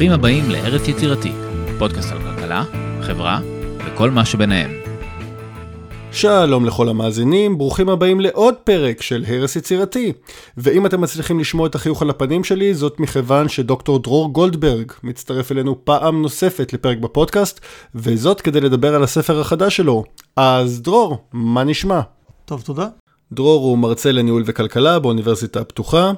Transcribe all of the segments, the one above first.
ברוכים הבאים לארץ יצירתי, פודקאסט על כלכלה, חברה וכל מה שביניהם. שלום לכל המאזינים, ברוכים הבאים לעוד פרק של הרס יצירתי. ואם אתם מצליחים לשמוע את החיוך על הפנים שלי, זאת מכיוון שדוקטור דרור גולדברג מצטרף אלינו פעם נוספת לפרק בפודקאסט, וזאת כדי לדבר על הספר החדש שלו. אז דרור, מה נשמע? טוב, תודה. דרור הוא מרצה לניהול וכלכלה באוניברסיטה הפתוחה.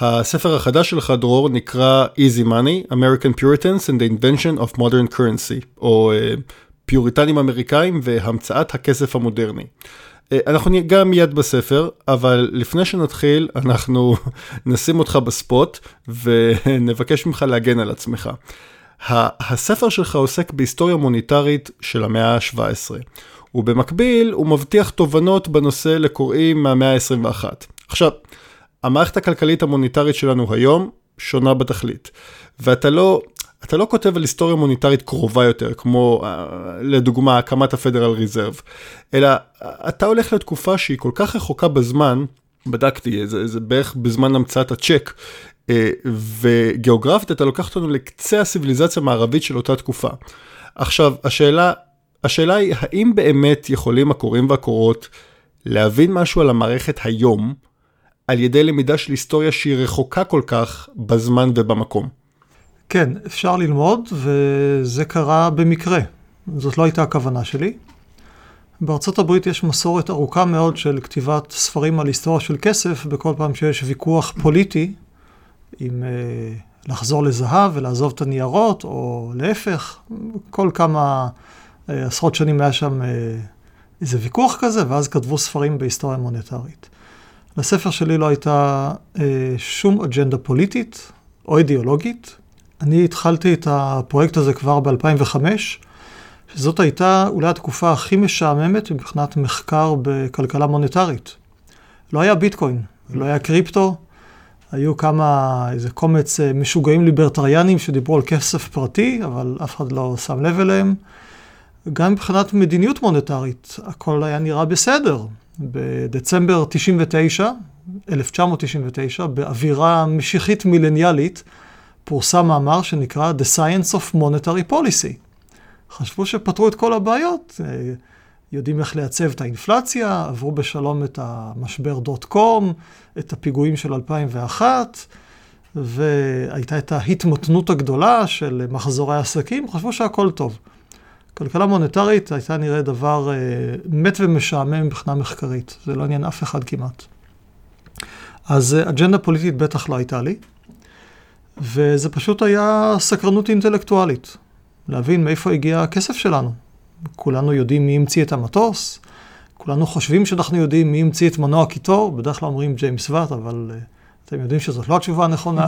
הספר החדש שלך, דרור, נקרא Easy Money, American Puritans and the Invention of Modern Currency, או uh, פיוריטנים אמריקאים והמצאת הכסף המודרני. Uh, אנחנו ניגע מיד בספר, אבל לפני שנתחיל, אנחנו נשים אותך בספוט ונבקש ממך להגן על עצמך. הספר שלך עוסק בהיסטוריה מוניטרית של המאה ה-17. ובמקביל הוא מבטיח תובנות בנושא לקוראים מהמאה ה-21. עכשיו, המערכת הכלכלית המוניטרית שלנו היום שונה בתכלית, ואתה לא, אתה לא כותב על היסטוריה מוניטרית קרובה יותר, כמו לדוגמה הקמת הפדרל ריזרב, אלא אתה הולך לתקופה שהיא כל כך רחוקה בזמן, בדקתי, זה, זה בערך בזמן המצאת הצ'ק, וגיאוגרפית אתה לוקח אותנו לקצה הסיביליזציה המערבית של אותה תקופה. עכשיו, השאלה השאלה היא, האם באמת יכולים הקוראים והקוראות להבין משהו על המערכת היום, על ידי למידה של היסטוריה שהיא רחוקה כל כך בזמן ובמקום? כן, אפשר ללמוד, וזה קרה במקרה. זאת לא הייתה הכוונה שלי. בארצות הברית יש מסורת ארוכה מאוד של כתיבת ספרים על היסטוריה של כסף, בכל פעם שיש ויכוח פוליטי, אם אה, לחזור לזהב ולעזוב את הניירות, או להפך, כל כמה עשרות שנים היה שם אה, איזה ויכוח כזה, ואז כתבו ספרים בהיסטוריה מוניטרית. לספר שלי לא הייתה אה, שום אג'נדה פוליטית או אידיאולוגית. אני התחלתי את הפרויקט הזה כבר ב-2005, שזאת הייתה אולי התקופה הכי משעממת מבחינת מחקר בכלכלה מוניטרית. לא היה ביטקוין, לא היה קריפטו, היו כמה, איזה קומץ משוגעים ליברטריאנים שדיברו על כסף פרטי, אבל אף אחד לא שם לב אליהם. גם מבחינת מדיניות מוניטרית, הכל היה נראה בסדר. בדצמבר 99, 1999, באווירה משיחית מילניאלית, פורסם מאמר שנקרא The Science of Monetary Policy. חשבו שפתרו את כל הבעיות, אה, יודעים איך לייצב את האינפלציה, עברו בשלום את המשבר דוט קום, את הפיגועים של 2001, והייתה את ההתמתנות הגדולה של מחזורי עסקים, חשבו שהכל טוב. כלכלה מוניטרית הייתה נראה דבר אה, מת ומשעמם מבחינה מחקרית, זה לא עניין אף אחד כמעט. אז אה, אג'נדה פוליטית בטח לא הייתה לי, וזה פשוט היה סקרנות אינטלקטואלית, להבין מאיפה הגיע הכסף שלנו. כולנו יודעים מי המציא את המטוס, כולנו חושבים שאנחנו יודעים מי המציא את מנוע קיטור, בדרך כלל אומרים ג'יימס ואט, אבל uh, אתם יודעים שזאת לא התשובה הנכונה,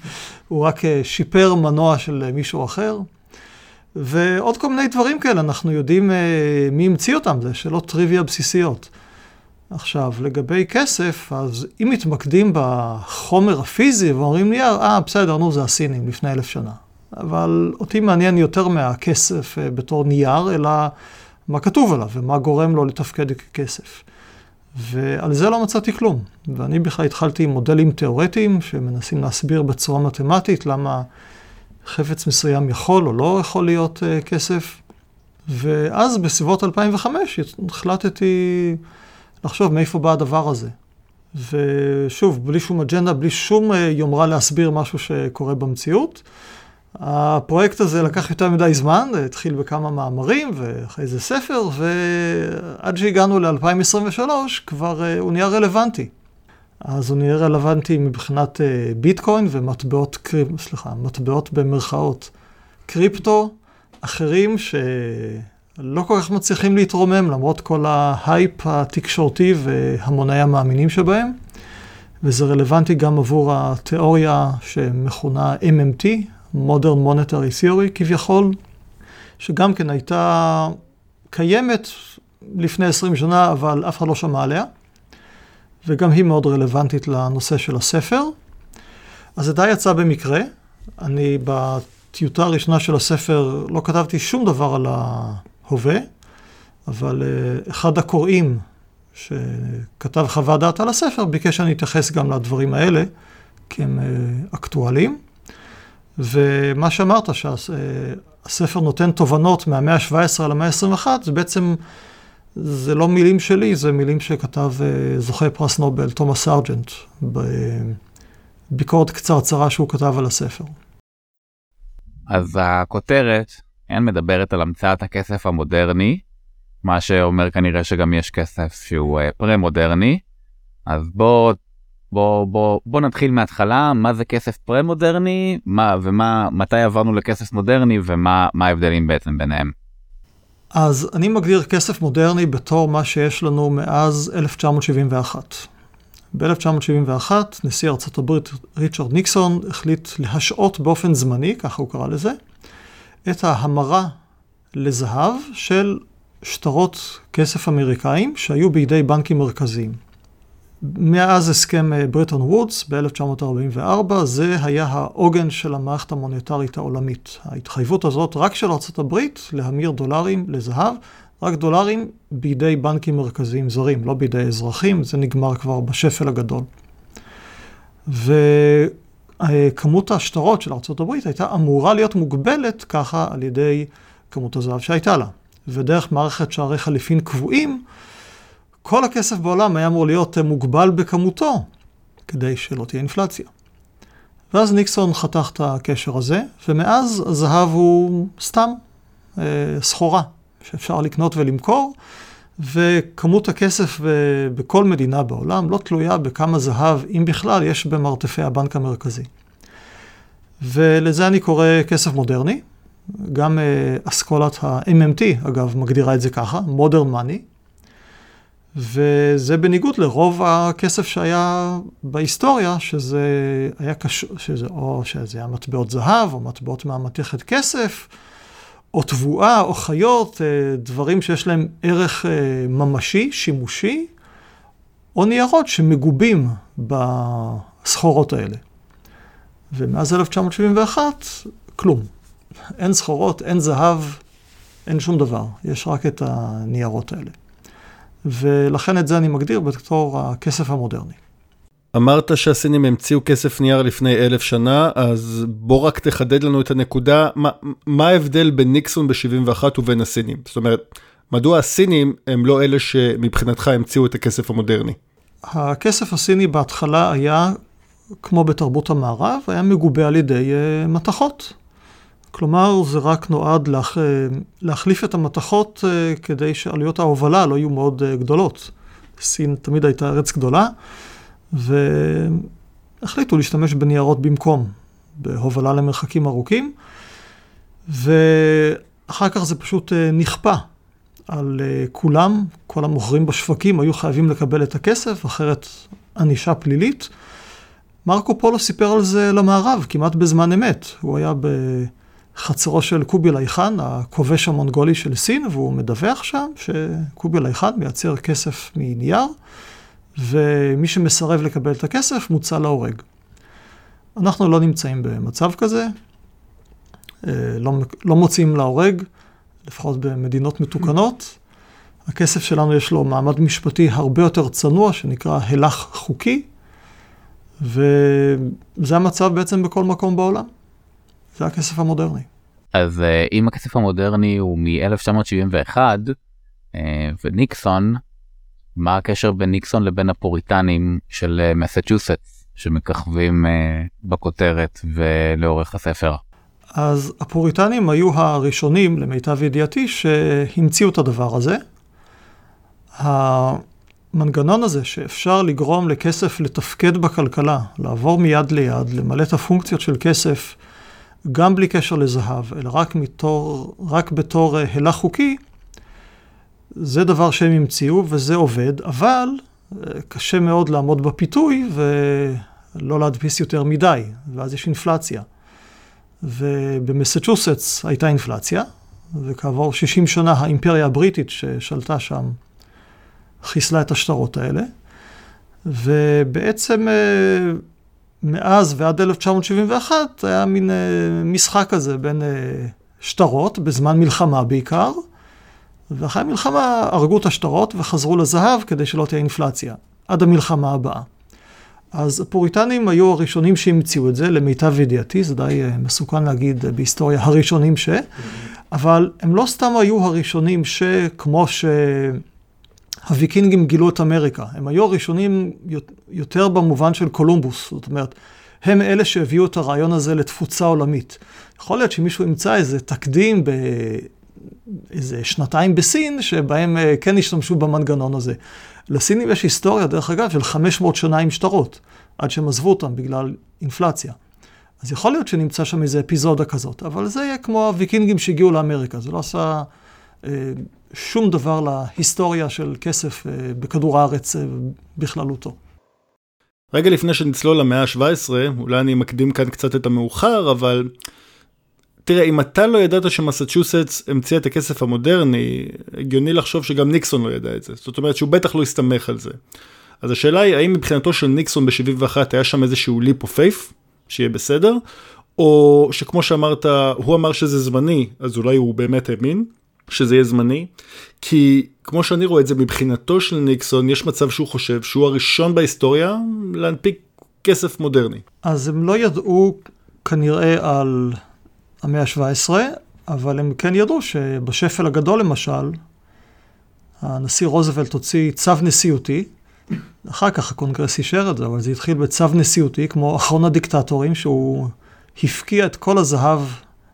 הוא רק uh, שיפר מנוע של מישהו אחר. ועוד כל מיני דברים כאלה, אנחנו יודעים אה, מי המציא אותם, זה שאלות טריוויה בסיסיות. עכשיו, לגבי כסף, אז אם מתמקדים בחומר הפיזי ואומרים נייר, אה, בסדר, נו, זה הסינים לפני אלף שנה. אבל אותי מעניין יותר מהכסף אה, בתור נייר, אלא מה כתוב עליו ומה גורם לו לתפקד ככסף. ועל זה לא מצאתי כלום. ואני בכלל התחלתי עם מודלים תיאורטיים שמנסים להסביר בצורה מתמטית למה חפץ מסוים יכול או לא יכול להיות uh, כסף. ואז בסביבות 2005 החלטתי לחשוב מאיפה בא הדבר הזה. ושוב, בלי שום אג'נדה, בלי שום uh, יומרה להסביר משהו שקורה במציאות. הפרויקט הזה לקח יותר מדי זמן, התחיל בכמה מאמרים ואחרי זה ספר, ועד שהגענו ל-2023 כבר uh, הוא נהיה רלוונטי. אז הוא נהיה רלוונטי מבחינת uh, ביטקוין ומטבעות, סליחה, מטבעות במרכאות. קריפטו, אחרים שלא כל כך מצליחים להתרומם למרות כל ההייפ התקשורתי והמוני המאמינים שבהם. וזה רלוונטי גם עבור התיאוריה שמכונה MMT, Modern Monetary Theory כביכול, שגם כן הייתה קיימת לפני 20 שנה, אבל אף אחד לא שמע עליה. וגם היא מאוד רלוונטית לנושא של הספר. אז זה די יצא במקרה. אני בטיוטה הראשונה של הספר לא כתבתי שום דבר על ההווה, אבל uh, אחד הקוראים שכתב חוות דעת על הספר ביקש שאני אתייחס גם לדברים האלה, כי הם uh, אקטואליים. ומה שאמרת, שהספר נותן תובנות מהמאה ה-17 למאה ה-21, זה בעצם, זה לא מילים שלי, זה מילים שכתב אה, זוכה פרס נובל, תומאס סארג'נט, בביקורת קצרצרה שהוא כתב על הספר. אז הכותרת, אין מדברת על המצאת הכסף המודרני, מה שאומר כנראה שגם יש כסף שהוא אה, פרה-מודרני. אז בוא, בוא, בוא, בוא נתחיל מההתחלה, מה זה כסף פרה-מודרני, מה, ומה, מתי עברנו לכסף מודרני ומה ההבדלים בעצם ביניהם. אז אני מגדיר כסף מודרני בתור מה שיש לנו מאז 1971. ב-1971 נשיא ארצות הברית ריצ'רד ניקסון החליט להשעות באופן זמני, ככה הוא קרא לזה, את ההמרה לזהב של שטרות כסף אמריקאים שהיו בידי בנקים מרכזיים. מאז הסכם ברטון וודס ב-1944, זה היה העוגן של המערכת המוניטרית העולמית. ההתחייבות הזאת רק של ארה"ב להמיר דולרים לזהב, רק דולרים בידי בנקים מרכזיים זרים, לא בידי אזרחים, זה נגמר כבר בשפל הגדול. וכמות השטרות של ארה"ב הייתה אמורה להיות מוגבלת ככה על ידי כמות הזהב שהייתה לה. ודרך מערכת שערי חליפין קבועים, כל הכסף בעולם היה אמור להיות מוגבל בכמותו, כדי שלא תהיה אינפלציה. ואז ניקסון חתך את הקשר הזה, ומאז הזהב הוא סתם אה, סחורה שאפשר לקנות ולמכור, וכמות הכסף בכל מדינה בעולם לא תלויה בכמה זהב, אם בכלל, יש במרתפי הבנק המרכזי. ולזה אני קורא כסף מודרני. גם uh, אסכולת ה-MMT, אגב, מגדירה את זה ככה, modern money, וזה בניגוד לרוב הכסף שהיה בהיסטוריה, שזה היה קשור, שזה או שזה היה מטבעות זהב, או מטבעות מהמתכת כסף, או תבואה, או חיות, אה, דברים שיש להם ערך אה, ממשי, שימושי, או ניירות שמגובים בסחורות האלה. ומאז 1971, כלום. אין סחורות, אין זהב, אין שום דבר. יש רק את הניירות האלה. ולכן את זה אני מגדיר בתור הכסף המודרני. אמרת שהסינים המציאו כסף נייר לפני אלף שנה, אז בוא רק תחדד לנו את הנקודה, מה, מה ההבדל בין ניקסון ב-71 ובין הסינים? זאת אומרת, מדוע הסינים הם לא אלה שמבחינתך המציאו את הכסף המודרני? הכסף הסיני בהתחלה היה, כמו בתרבות המערב, היה מגובה על ידי uh, מתכות. כלומר, זה רק נועד להח... להחליף את המתכות אה, כדי שעלויות ההובלה לא יהיו מאוד אה, גדולות. סין תמיד הייתה ארץ גדולה, והחליטו להשתמש בניירות במקום, בהובלה למרחקים ארוכים, ואחר כך זה פשוט אה, נכפה על כולם, כל המוכרים בשווקים היו חייבים לקבל את הכסף, אחרת ענישה פלילית. מרקו פולו סיפר על זה למערב, כמעט בזמן אמת. הוא היה ב... חצרו של קובי חאן, הכובש המונגולי של סין, והוא מדווח שם שקובי חאן מייצר כסף מנייר, ומי שמסרב לקבל את הכסף מוצא להורג. אנחנו לא נמצאים במצב כזה, אה, לא, לא מוצאים להורג, לפחות במדינות מתוקנות. הכסף שלנו יש לו מעמד משפטי הרבה יותר צנוע, שנקרא הילך חוקי, וזה המצב בעצם בכל מקום בעולם. זה הכסף המודרני. אז uh, אם הכסף המודרני הוא מ-1971 uh, וניקסון, מה הקשר בין ניקסון לבין הפוריטנים של uh, מסצ'וסטס שמככבים בכותרת ולאורך הספר? אז הפוריטנים היו הראשונים, למיטב ידיעתי, שהמציאו את הדבר הזה. המנגנון הזה שאפשר לגרום לכסף לתפקד בכלכלה, לעבור מיד ליד, למלא את הפונקציות של כסף, גם בלי קשר לזהב, אלא רק, מתור, רק בתור אה, הילה חוקי, זה דבר שהם המציאו וזה עובד, אבל אה, קשה מאוד לעמוד בפיתוי ולא להדפיס יותר מדי, ואז יש אינפלציה. ובמסצ'וסטס הייתה אינפלציה, וכעבור 60 שנה האימפריה הבריטית ששלטה שם חיסלה את השטרות האלה, ובעצם אה, מאז ועד 1971 היה מין uh, משחק כזה בין uh, שטרות, בזמן מלחמה בעיקר, ואחרי המלחמה הרגו את השטרות וחזרו לזהב כדי שלא תהיה אינפלציה, עד המלחמה הבאה. אז הפוריטנים היו הראשונים שהמציאו את זה, למיטב ידיעתי, זה די אה, מסוכן להגיד בהיסטוריה הראשונים ש... אבל הם לא סתם היו הראשונים שכמו שהוויקינגים גילו את אמריקה, הם היו הראשונים יותר במובן של קולומבוס, זאת אומרת, הם אלה שהביאו את הרעיון הזה לתפוצה עולמית. יכול להיות שמישהו ימצא איזה תקדים באיזה שנתיים בסין, שבהם אה, כן השתמשו במנגנון הזה. לסינים יש היסטוריה, דרך אגב, של 500 שנה עם שטרות, עד שהם עזבו אותם בגלל אינפלציה. אז יכול להיות שנמצא שם איזה אפיזודה כזאת, אבל זה יהיה כמו הוויקינגים שהגיעו לאמריקה, זה לא עשה אה, שום דבר להיסטוריה של כסף אה, בכדור הארץ אה, בכללותו. רגע לפני שנצלול למאה ה-17, אולי אני מקדים כאן קצת את המאוחר, אבל תראה, אם אתה לא ידעת שמסצ'וסטס המציא את הכסף המודרני, הגיוני לחשוב שגם ניקסון לא ידע את זה. זאת אומרת שהוא בטח לא הסתמך על זה. אז השאלה היא, האם מבחינתו של ניקסון ב-71 היה שם איזשהו ליפ אוף פייף, שיהיה בסדר, או שכמו שאמרת, הוא אמר שזה זמני, אז אולי הוא באמת האמין שזה יהיה זמני, כי כמו שאני רואה את זה, מבחינתו של ניקסון, יש מצב שהוא חושב שהוא הראשון בהיסטוריה להנפיק כסף מודרני. אז הם לא ידעו כנראה על המאה ה-17, אבל הם כן ידעו שבשפל הגדול למשל, הנשיא רוזוולט הוציא צו נשיאותי, אחר כך הקונגרס אישר את זה, אבל זה התחיל בצו נשיאותי, כמו אחרון הדיקטטורים, שהוא הפקיע את כל הזהב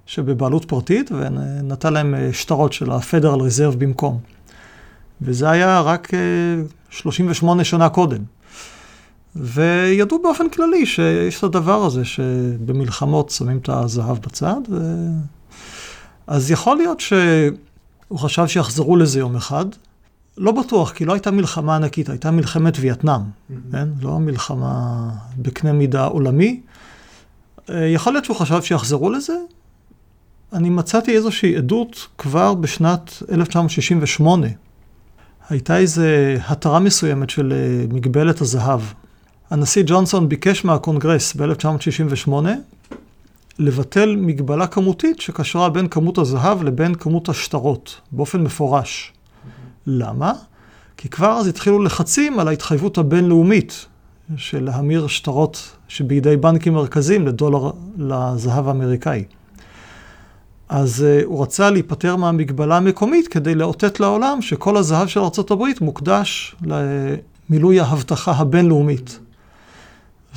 שבבעלות פרטית, ונתן להם אה, שטרות של ה-Federal Reserve במקום. וזה היה רק 38 אה, שנה קודם. וידעו באופן כללי שיש את הדבר הזה שבמלחמות שמים את הזהב בצד. ו... אז יכול להיות שהוא חשב שיחזרו לזה יום אחד. לא בטוח, כי לא הייתה מלחמה ענקית, הייתה מלחמת וייטנאם, mm-hmm. כן? לא מלחמה בקנה מידה עולמי. אה, יכול להיות שהוא חשב שיחזרו לזה. אני מצאתי איזושהי עדות כבר בשנת 1968. הייתה איזו התרה מסוימת של אה, מגבלת הזהב. הנשיא ג'ונסון ביקש מהקונגרס ב-1968 לבטל מגבלה כמותית שקשרה בין כמות הזהב לבין כמות השטרות, באופן מפורש. למה? כי כבר אז התחילו לחצים על ההתחייבות הבינלאומית של להמיר שטרות שבידי בנקים מרכזיים לדולר לזהב האמריקאי. אז uh, הוא רצה להיפטר מהמגבלה המקומית כדי לאותת לעולם שכל הזהב של ארה"ב מוקדש למילוי ההבטחה הבינלאומית.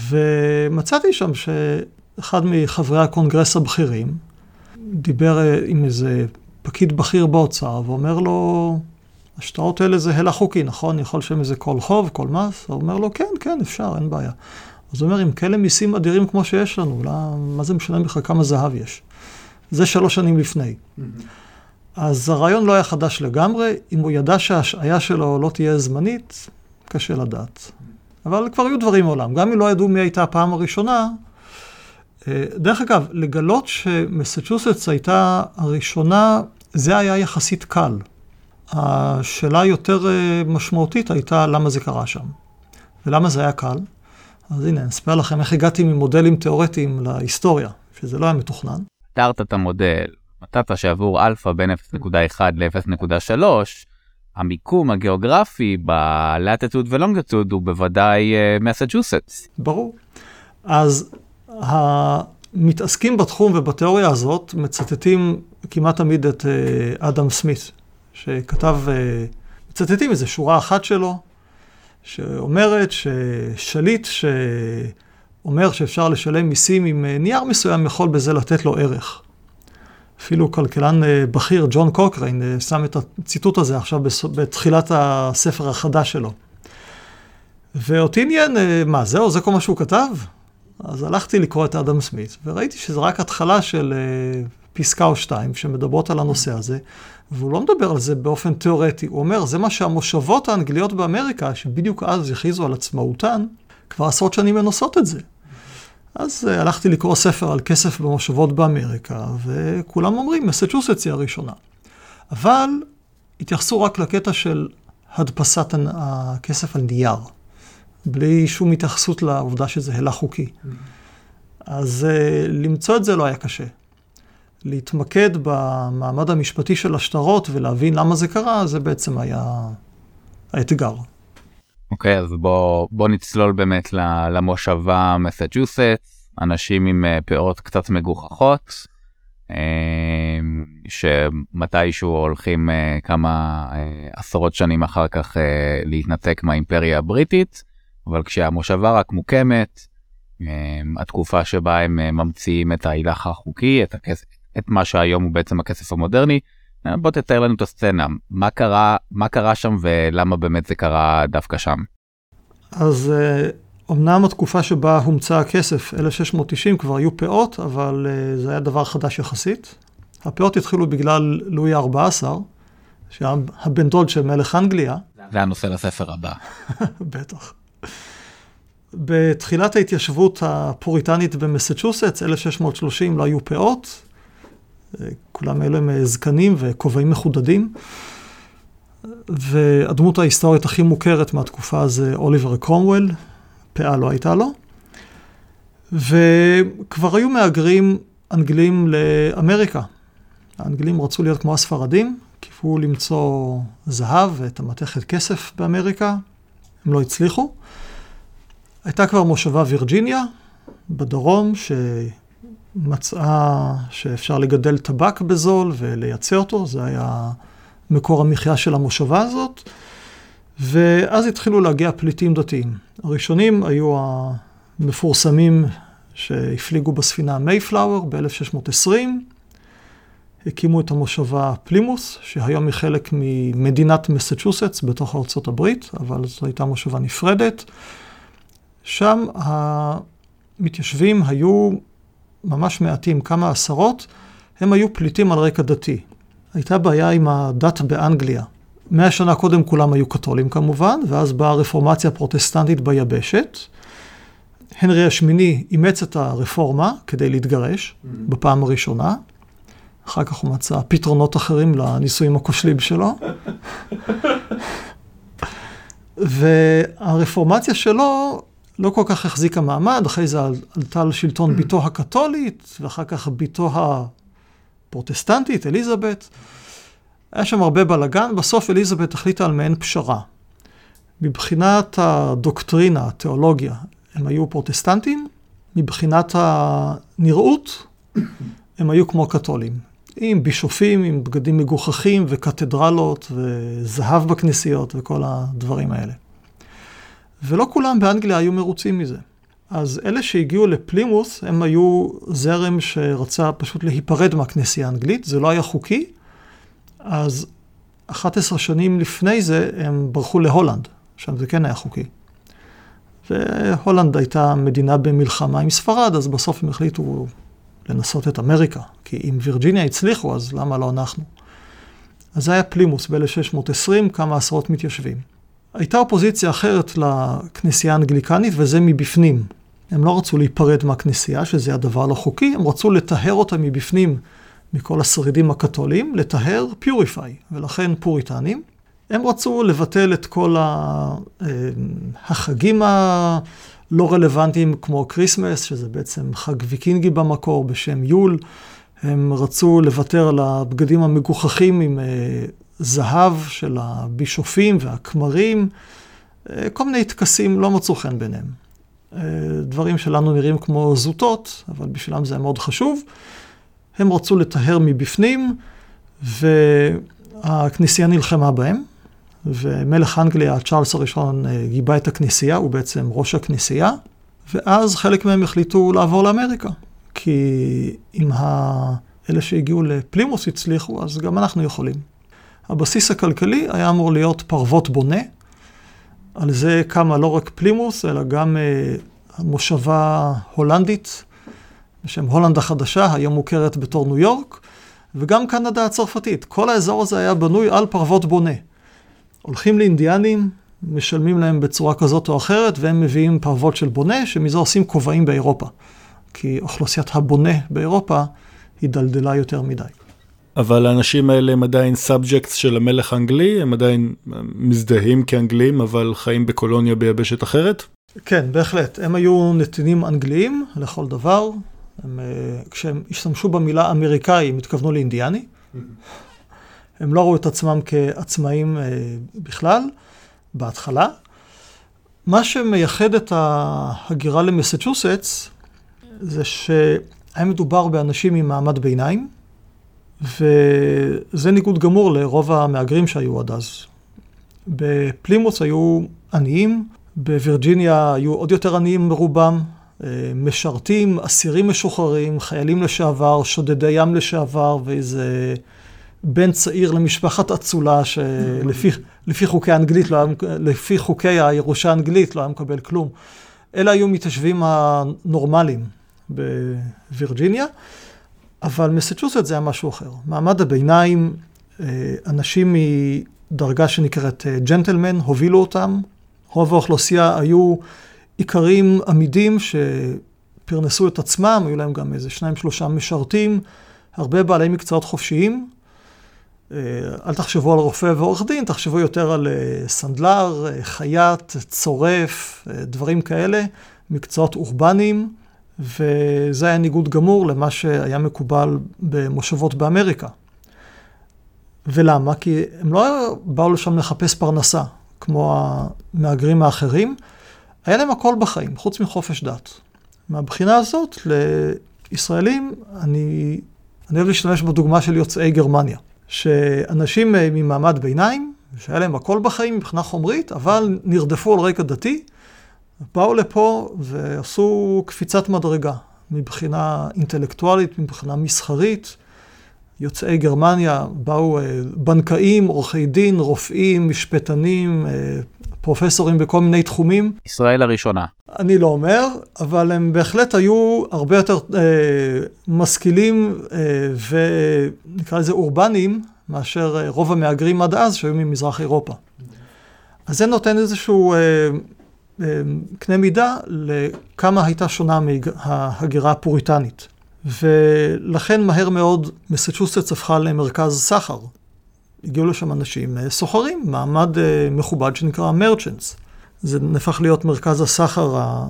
ומצאתי שם שאחד מחברי הקונגרס הבכירים דיבר אה, עם איזה פקיד בכיר באוצר ואומר לו, השטרות האלה זה הילך חוקי, נכון? יכול שם איזה כל חוב, כל מס? הוא אומר לו, כן, כן, אפשר, אין בעיה. אז הוא אומר, עם כאלה מיסים אדירים כמו שיש לנו, לא, מה זה משנה בכלל כמה זהב יש? זה שלוש שנים לפני. Mm-hmm. אז הרעיון לא היה חדש לגמרי, אם הוא ידע שההשעיה שלו לא תהיה זמנית, קשה לדעת. אבל כבר היו דברים מעולם. גם אם לא ידעו מי הייתה הפעם הראשונה, אה, דרך אגב, לגלות שמסצ'וסטס הייתה הראשונה, זה היה יחסית קל. השאלה היותר אה, משמעותית הייתה למה זה קרה שם. ולמה זה היה קל? אז הנה, אני אספר לכם איך הגעתי ממודלים תיאורטיים להיסטוריה, שזה לא היה מתוכנן. תארת את המודל, מצאת שעבור אלפא בין 0.1 ל-0.3, המיקום הגיאוגרפי ב-latitude ו-longitude הוא בוודאי מסצ'וסטס. Uh, ברור. אז המתעסקים בתחום ובתיאוריה הזאת מצטטים כמעט תמיד את uh, אדם סמית, שכתב, uh, מצטטים איזה שורה אחת שלו, שאומרת ששליט שאומר שאפשר לשלם מיסים עם נייר מסוים יכול בזה לתת לו ערך. אפילו כלכלן אה, בכיר, ג'ון קוקריין, אה, שם את הציטוט הזה עכשיו בתחילת הספר החדש שלו. ואותי עניין, אה, מה, זהו, זה כל מה שהוא כתב? אז הלכתי לקרוא את אדם סמית, וראיתי שזה רק התחלה של פסקה או שתיים שמדברות על הנושא הזה, והוא לא מדבר על זה באופן תיאורטי, הוא אומר, זה מה שהמושבות האנגליות באמריקה, שבדיוק אז הכריזו על עצמאותן, כבר עשרות שנים הן עושות את זה. אז uh, הלכתי לקרוא ספר על כסף במושבות באמריקה, וכולם אומרים, מסצ'וסטס היא הראשונה. אבל התייחסו רק לקטע של הדפסת הכסף על נייר, בלי שום התייחסות לעובדה שזה הילך חוקי. אז uh, למצוא את זה לא היה קשה. להתמקד במעמד המשפטי של השטרות ולהבין למה זה קרה, זה בעצם היה האתגר. אוקיי, אז בוא, בוא נצלול באמת למושבה מסצ'וסטס, אנשים עם אה, פאות קצת מגוחכות, אה, שמתישהו הולכים אה, כמה עשרות שנים אחר כך להתנתק מהאימפריה הבריטית, אבל כשהמושבה רק מוקמת, התקופה שבה הם ממציאים את ההילך החוקי, את, הכסף, את מה שהיום הוא בעצם הכסף המודרני, בוא תתאר לנו את הסצנה, מה קרה, מה קרה שם ולמה באמת זה קרה דווקא שם. אז אומנם התקופה שבה הומצא הכסף, 1690, כבר היו פאות, אבל uh, זה היה דבר חדש יחסית. הפאות התחילו בגלל לואי ה-14, שהיה הבן דוד של מלך אנגליה. זה הנושא לספר הבא. בטח. בתחילת ההתיישבות הפוריטנית במסצ'וסטס, 1630, לא היו פאות. אה, כולם אלו הם זקנים וכובעים מחודדים. והדמות ההיסטורית הכי מוכרת מהתקופה זה אוליבר קרומוול, פאה לא הייתה לו. וכבר היו מהגרים אנגלים לאמריקה. האנגלים רצו להיות כמו הספרדים, קיוו למצוא זהב ואת המתכת כסף באמריקה, הם לא הצליחו. הייתה כבר מושבה וירג'יניה בדרום, שמצאה שאפשר לגדל טבק בזול ולייצא אותו, זה היה מקור המחיה של המושבה הזאת. ואז התחילו להגיע פליטים דתיים. הראשונים היו המפורסמים שהפליגו בספינה מייפלאואר ב-1620, הקימו את המושבה פלימוס, שהיום היא חלק ממדינת מסצ'וסטס בתוך ארצות הברית, אבל זו הייתה מושבה נפרדת. שם המתיישבים היו ממש מעטים, כמה עשרות, הם היו פליטים על רקע דתי. הייתה בעיה עם הדת באנגליה. מאה שנה קודם כולם היו קתולים כמובן, ואז באה הרפורמציה הפרוטסטנטית ביבשת. הנרי השמיני אימץ את הרפורמה כדי להתגרש mm-hmm. בפעם הראשונה. אחר כך הוא מצא פתרונות אחרים לנישואים הכושלים שלו. והרפורמציה שלו לא כל כך החזיקה מעמד, אחרי זה עלתה לשלטון בתו הקתולית, ואחר כך בתו הפרוטסטנטית, אליזבת. היה שם הרבה בלאגן, בסוף אליזבת החליטה על מעין פשרה. מבחינת הדוקטרינה, התיאולוגיה, הם היו פרוטסטנטים, מבחינת הנראות, הם היו כמו קתולים. עם בישופים, עם בגדים מגוחכים וקתדרלות וזהב בכנסיות וכל הדברים האלה. ולא כולם באנגליה היו מרוצים מזה. אז אלה שהגיעו לפלימוס, הם היו זרם שרצה פשוט להיפרד מהכנסייה האנגלית, זה לא היה חוקי, אז 11 שנים לפני זה הם ברחו להולנד, שם זה כן היה חוקי. והולנד הייתה מדינה במלחמה עם ספרד, אז בסוף הם החליטו לנסות את אמריקה. כי אם וירג'יניה הצליחו, אז למה לא אנחנו? אז זה היה פלימוס ב-1620, כמה עשרות מתיישבים. הייתה אופוזיציה אחרת לכנסייה האנגליקנית, וזה מבפנים. הם לא רצו להיפרד מהכנסייה, שזה הדבר לא חוקי, הם רצו לטהר אותה מבפנים מכל השרידים הקתולים, לטהר purify, ולכן פוריטנים. הם רצו לבטל את כל אה, החגים הלא רלוונטיים, כמו Christmas, שזה בעצם חג ויקינגי במקור בשם יול. הם רצו לוותר על הבגדים המגוחכים עם אה, זהב של הבישופים והכמרים. אה, כל מיני טקסים לא מצאו חן בעיניהם. דברים שלנו נראים כמו זוטות, אבל בשבילם זה היה מאוד חשוב. הם רצו לטהר מבפנים, והכנסייה נלחמה בהם, ומלך אנגליה, צ'ארלס הראשון, אה, גיבה את הכנסייה, הוא בעצם ראש הכנסייה, ואז חלק מהם החליטו לעבור לאמריקה. כי אם אלה שהגיעו לפלימוס הצליחו, אז גם אנחנו יכולים. הבסיס הכלכלי היה אמור להיות פרוות בונה. על זה קמה לא רק פלימוס, אלא גם אה, מושבה הולנדית בשם הולנד החדשה, היום מוכרת בתור ניו יורק, וגם קנדה הצרפתית. כל האזור הזה היה בנוי על פרוות בונה. הולכים לאינדיאנים, משלמים להם בצורה כזאת או אחרת, והם מביאים פרוות של בונה, שמזה עושים כובעים באירופה. כי אוכלוסיית הבונה באירופה הידלדלה יותר מדי. אבל האנשים האלה הם עדיין subjects של המלך האנגלי, הם עדיין מזדהים כאנגלים, אבל חיים בקולוניה ביבשת אחרת? כן, בהחלט. הם היו נתינים אנגליים לכל דבר, הם, אה, כשהם השתמשו במילה אמריקאי, הם התכוונו לאינדיאני. הם לא ראו את עצמם כעצמאים אה, בכלל, בהתחלה. מה שמייחד את ההגירה למסצ'וסטס זה שהיה מדובר באנשים ממעמד ביניים, וזה ניגוד גמור לרוב המהגרים שהיו עד אז. בפלימוס היו עניים, בווירג'יניה היו עוד יותר עניים ברובם, אה, משרתים, אסירים משוחררים, חיילים לשעבר, שודדי ים לשעבר, ואיזה בן צעיר למשפחת אצולה, שלפי חוקי האנגלית, לא היה, לפי חוקי הירושה האנגלית לא היה מקבל כלום. אלה היו מתיישבים הנורמליים בווירג'יניה, אבל מסצ'וסט זה היה משהו אחר. מעמד הביניים, אה, אנשים מדרגה שנקראת ג'נטלמן, הובילו אותם. רוב האוכלוסייה היו איכרים עמידים שפרנסו את עצמם, היו להם גם איזה שניים שלושה משרתים, הרבה בעלי מקצועות חופשיים. אה, אל תחשבו על רופא ועורך דין, תחשבו יותר על אה, סנדלר, אה, חייט, צורף, דברים כאלה, מקצועות אורבניים, וזה היה ניגוד גמור למה שהיה מקובל במושבות באמריקה. ולמה? כי הם לא באו לשם לחפש פרנסה, כמו המהגרים האחרים, היה להם הכל בחיים, חוץ מחופש דת. מהבחינה הזאת, לישראלים, אני, אני אוהב להשתמש בדוגמה של יוצאי גרמניה. שאנשים ממעמד ביניים, שהיה להם הכל בחיים מבחינה חומרית, אבל נרדפו על רקע דתי, באו לפה ועשו קפיצת מדרגה מבחינה אינטלקטואלית, מבחינה מסחרית. יוצאי גרמניה באו אה, בנקאים, עורכי דין, רופאים, משפטנים, אה, פרופסורים בכל מיני תחומים. ישראל הראשונה. אני לא אומר, אבל הם בהחלט היו הרבה יותר אה, משכילים אה, ונקרא לזה אורבניים, מאשר אה, רוב המהגרים עד אז שהיו ממזרח אירופה. אז זה נותן איזשהו אה, אה, קנה מידה לכמה הייתה שונה מההגירה הפוריטנית. ולכן מהר מאוד מסצ'וסטס הפכה למרכז סחר. הגיעו לשם אנשים אה, סוחרים, מעמד אה, מכובד שנקרא מרצ'נס. זה נהפך להיות מרכז הסחר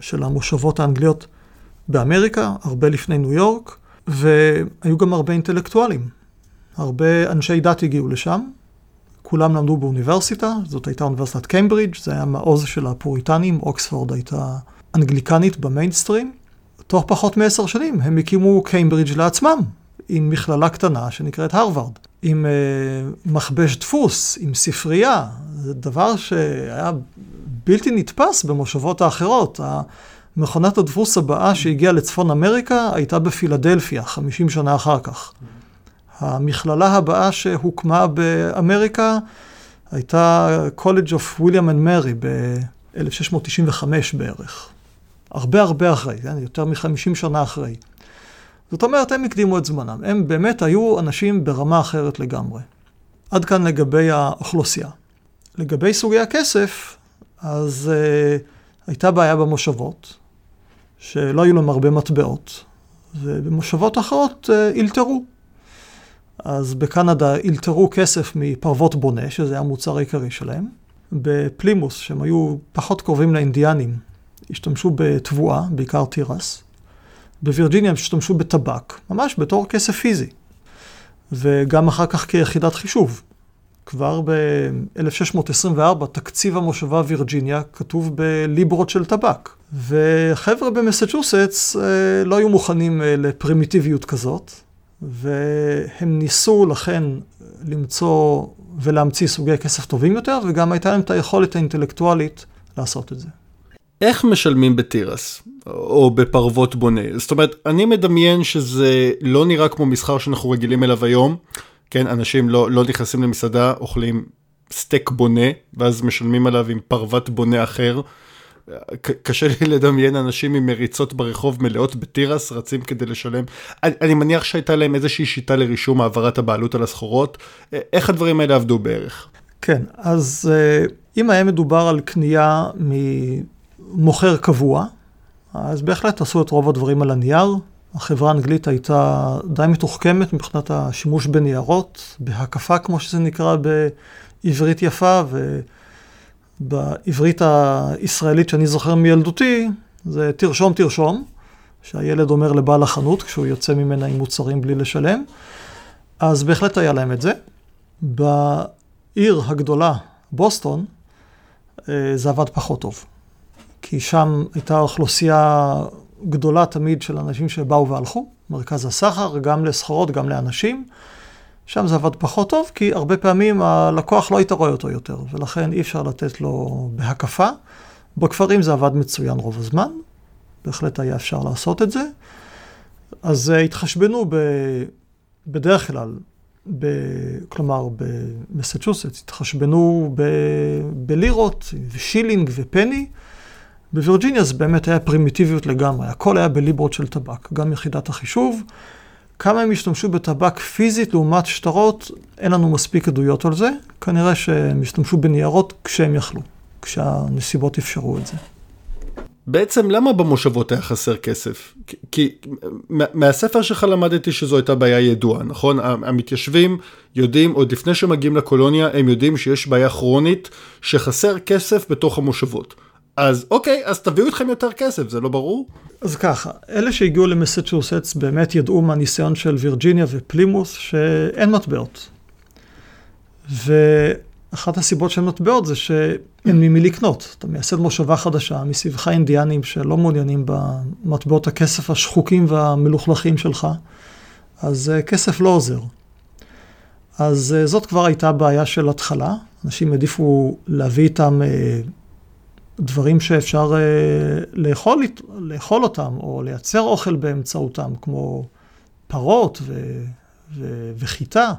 של המושבות האנגליות באמריקה, הרבה לפני ניו יורק, והיו גם הרבה אינטלקטואלים. הרבה אנשי דת הגיעו לשם, כולם למדו באוניברסיטה, זאת הייתה אוניברסיטת קיימברידג', זה היה מעוז של הפוריטנים, אוקספורד הייתה אנגליקנית במיינסטרים. תוך פחות מעשר שנים הם הקימו קיימברידג' לעצמם, עם מכללה קטנה שנקראת הרווארד. עם אה, מכבש דפוס, עם ספרייה, זה דבר שהיה בלתי נתפס במושבות האחרות. מכונת הדפוס הבאה שהגיעה לצפון אמריקה הייתה בפילדלפיה, 50 שנה אחר כך. המכללה הבאה שהוקמה באמריקה הייתה College of William and Mary ב-1695 בערך. הרבה הרבה אחרי, כן? יותר מ-50 שנה אחרי. זאת אומרת, הם הקדימו את זמנם. הם באמת היו אנשים ברמה אחרת לגמרי. עד כאן לגבי האוכלוסייה. לגבי סוגי הכסף, אז uh, הייתה בעיה במושבות, שלא היו להם הרבה מטבעות, ובמושבות אחרות uh, אילתרו. אז בקנדה אילתרו כסף מפרוות בונה, שזה המוצר העיקרי שלהם. בפלימוס, שהם היו פחות קרובים לאינדיאנים, השתמשו בתבואה, בעיקר תירס. בווירג'יניה הם השתמשו בטבק, ממש בתור כסף פיזי. וגם אחר כך כיחידת חישוב. כבר ב-1624, תקציב המושבה וירג'יניה כתוב בליברות של טבק. וחבר'ה במסצ'וסטס אה, לא היו מוכנים אה, לפרימיטיביות כזאת, והם ניסו לכן למצוא ולהמציא סוגי כסף טובים יותר, וגם הייתה להם את היכולת האינטלקטואלית לעשות את זה. איך משלמים בתירס או בפרוות בונה? זאת אומרת, אני מדמיין שזה לא נראה כמו מסחר שאנחנו רגילים אליו היום. כן, אנשים לא, לא נכנסים למסעדה, אוכלים סטייק בונה, ואז משלמים עליו עם פרוות בונה אחר. קשה לי לדמיין אנשים עם מריצות ברחוב מלאות בתירס, רצים כדי לשלם. אני, אני מניח שהייתה להם איזושהי שיטה לרישום העברת הבעלות על הסחורות. איך הדברים האלה עבדו בערך? כן, אז אה, אם היה מדובר על קנייה ממוכר קבוע, אז בהחלט עשו את רוב הדברים על הנייר. החברה האנגלית הייתה די מתוחכמת מבחינת השימוש בניירות, בהקפה כמו שזה נקרא בעברית יפה, ובעברית הישראלית שאני זוכר מילדותי, זה תרשום תרשום, שהילד אומר לבעל החנות כשהוא יוצא ממנה עם מוצרים בלי לשלם, אז בהחלט היה להם את זה. בעיר הגדולה, בוסטון, אה, זה עבד פחות טוב. כי שם הייתה אוכלוסייה גדולה תמיד של אנשים שבאו והלכו, מרכז הסחר, גם לסחורות, גם לאנשים. שם זה עבד פחות טוב, כי הרבה פעמים הלקוח לא היית רואה אותו יותר, ולכן אי אפשר לתת לו בהקפה. בכפרים זה עבד מצוין רוב הזמן, בהחלט היה אפשר לעשות את זה. אז אה, התחשבנו ב, בדרך כלל, ב, כלומר במסצ'וסטס, התחשבנו ב, בלירות ושילינג ופני. בווירג'יניה זה באמת היה פרימיטיביות לגמרי, הכל היה בליברות של טבק, גם יחידת החישוב. כמה הם השתמשו בטבק פיזית לעומת שטרות, אין לנו מספיק עדויות על זה. כנראה שהם השתמשו בניירות כשהם יכלו, כשהנסיבות אפשרו את זה. בעצם למה במושבות היה חסר כסף? כי, מהספר שלך למדתי שזו הייתה בעיה ידועה, נכון? המתיישבים יודעים, עוד לפני שמגיעים לקולוניה, הם יודעים שיש בעיה כרונית שחסר כסף בתוך המושבות. אז אוקיי, אז תביאו איתכם יותר כסף, זה לא ברור? אז ככה, אלה שהגיעו למסצ'וסטס באמת ידעו מהניסיון של וירג'יניה ופלימוס שאין מטבעות. ואחת הסיבות שאין מטבעות זה שאין ממי לקנות. אתה מייסד מושבה חדשה מסביבך אינדיאנים שלא מעוניינים במטבעות הכסף השחוקים והמלוכלכים שלך, אז uh, כסף לא עוזר. אז uh, זאת כבר הייתה בעיה של התחלה. אנשים העדיפו להביא איתם uh, דברים שאפשר uh, לאכול, לאכול אותם, או לייצר אוכל באמצעותם, כמו פרות ו, ו, וחיטה,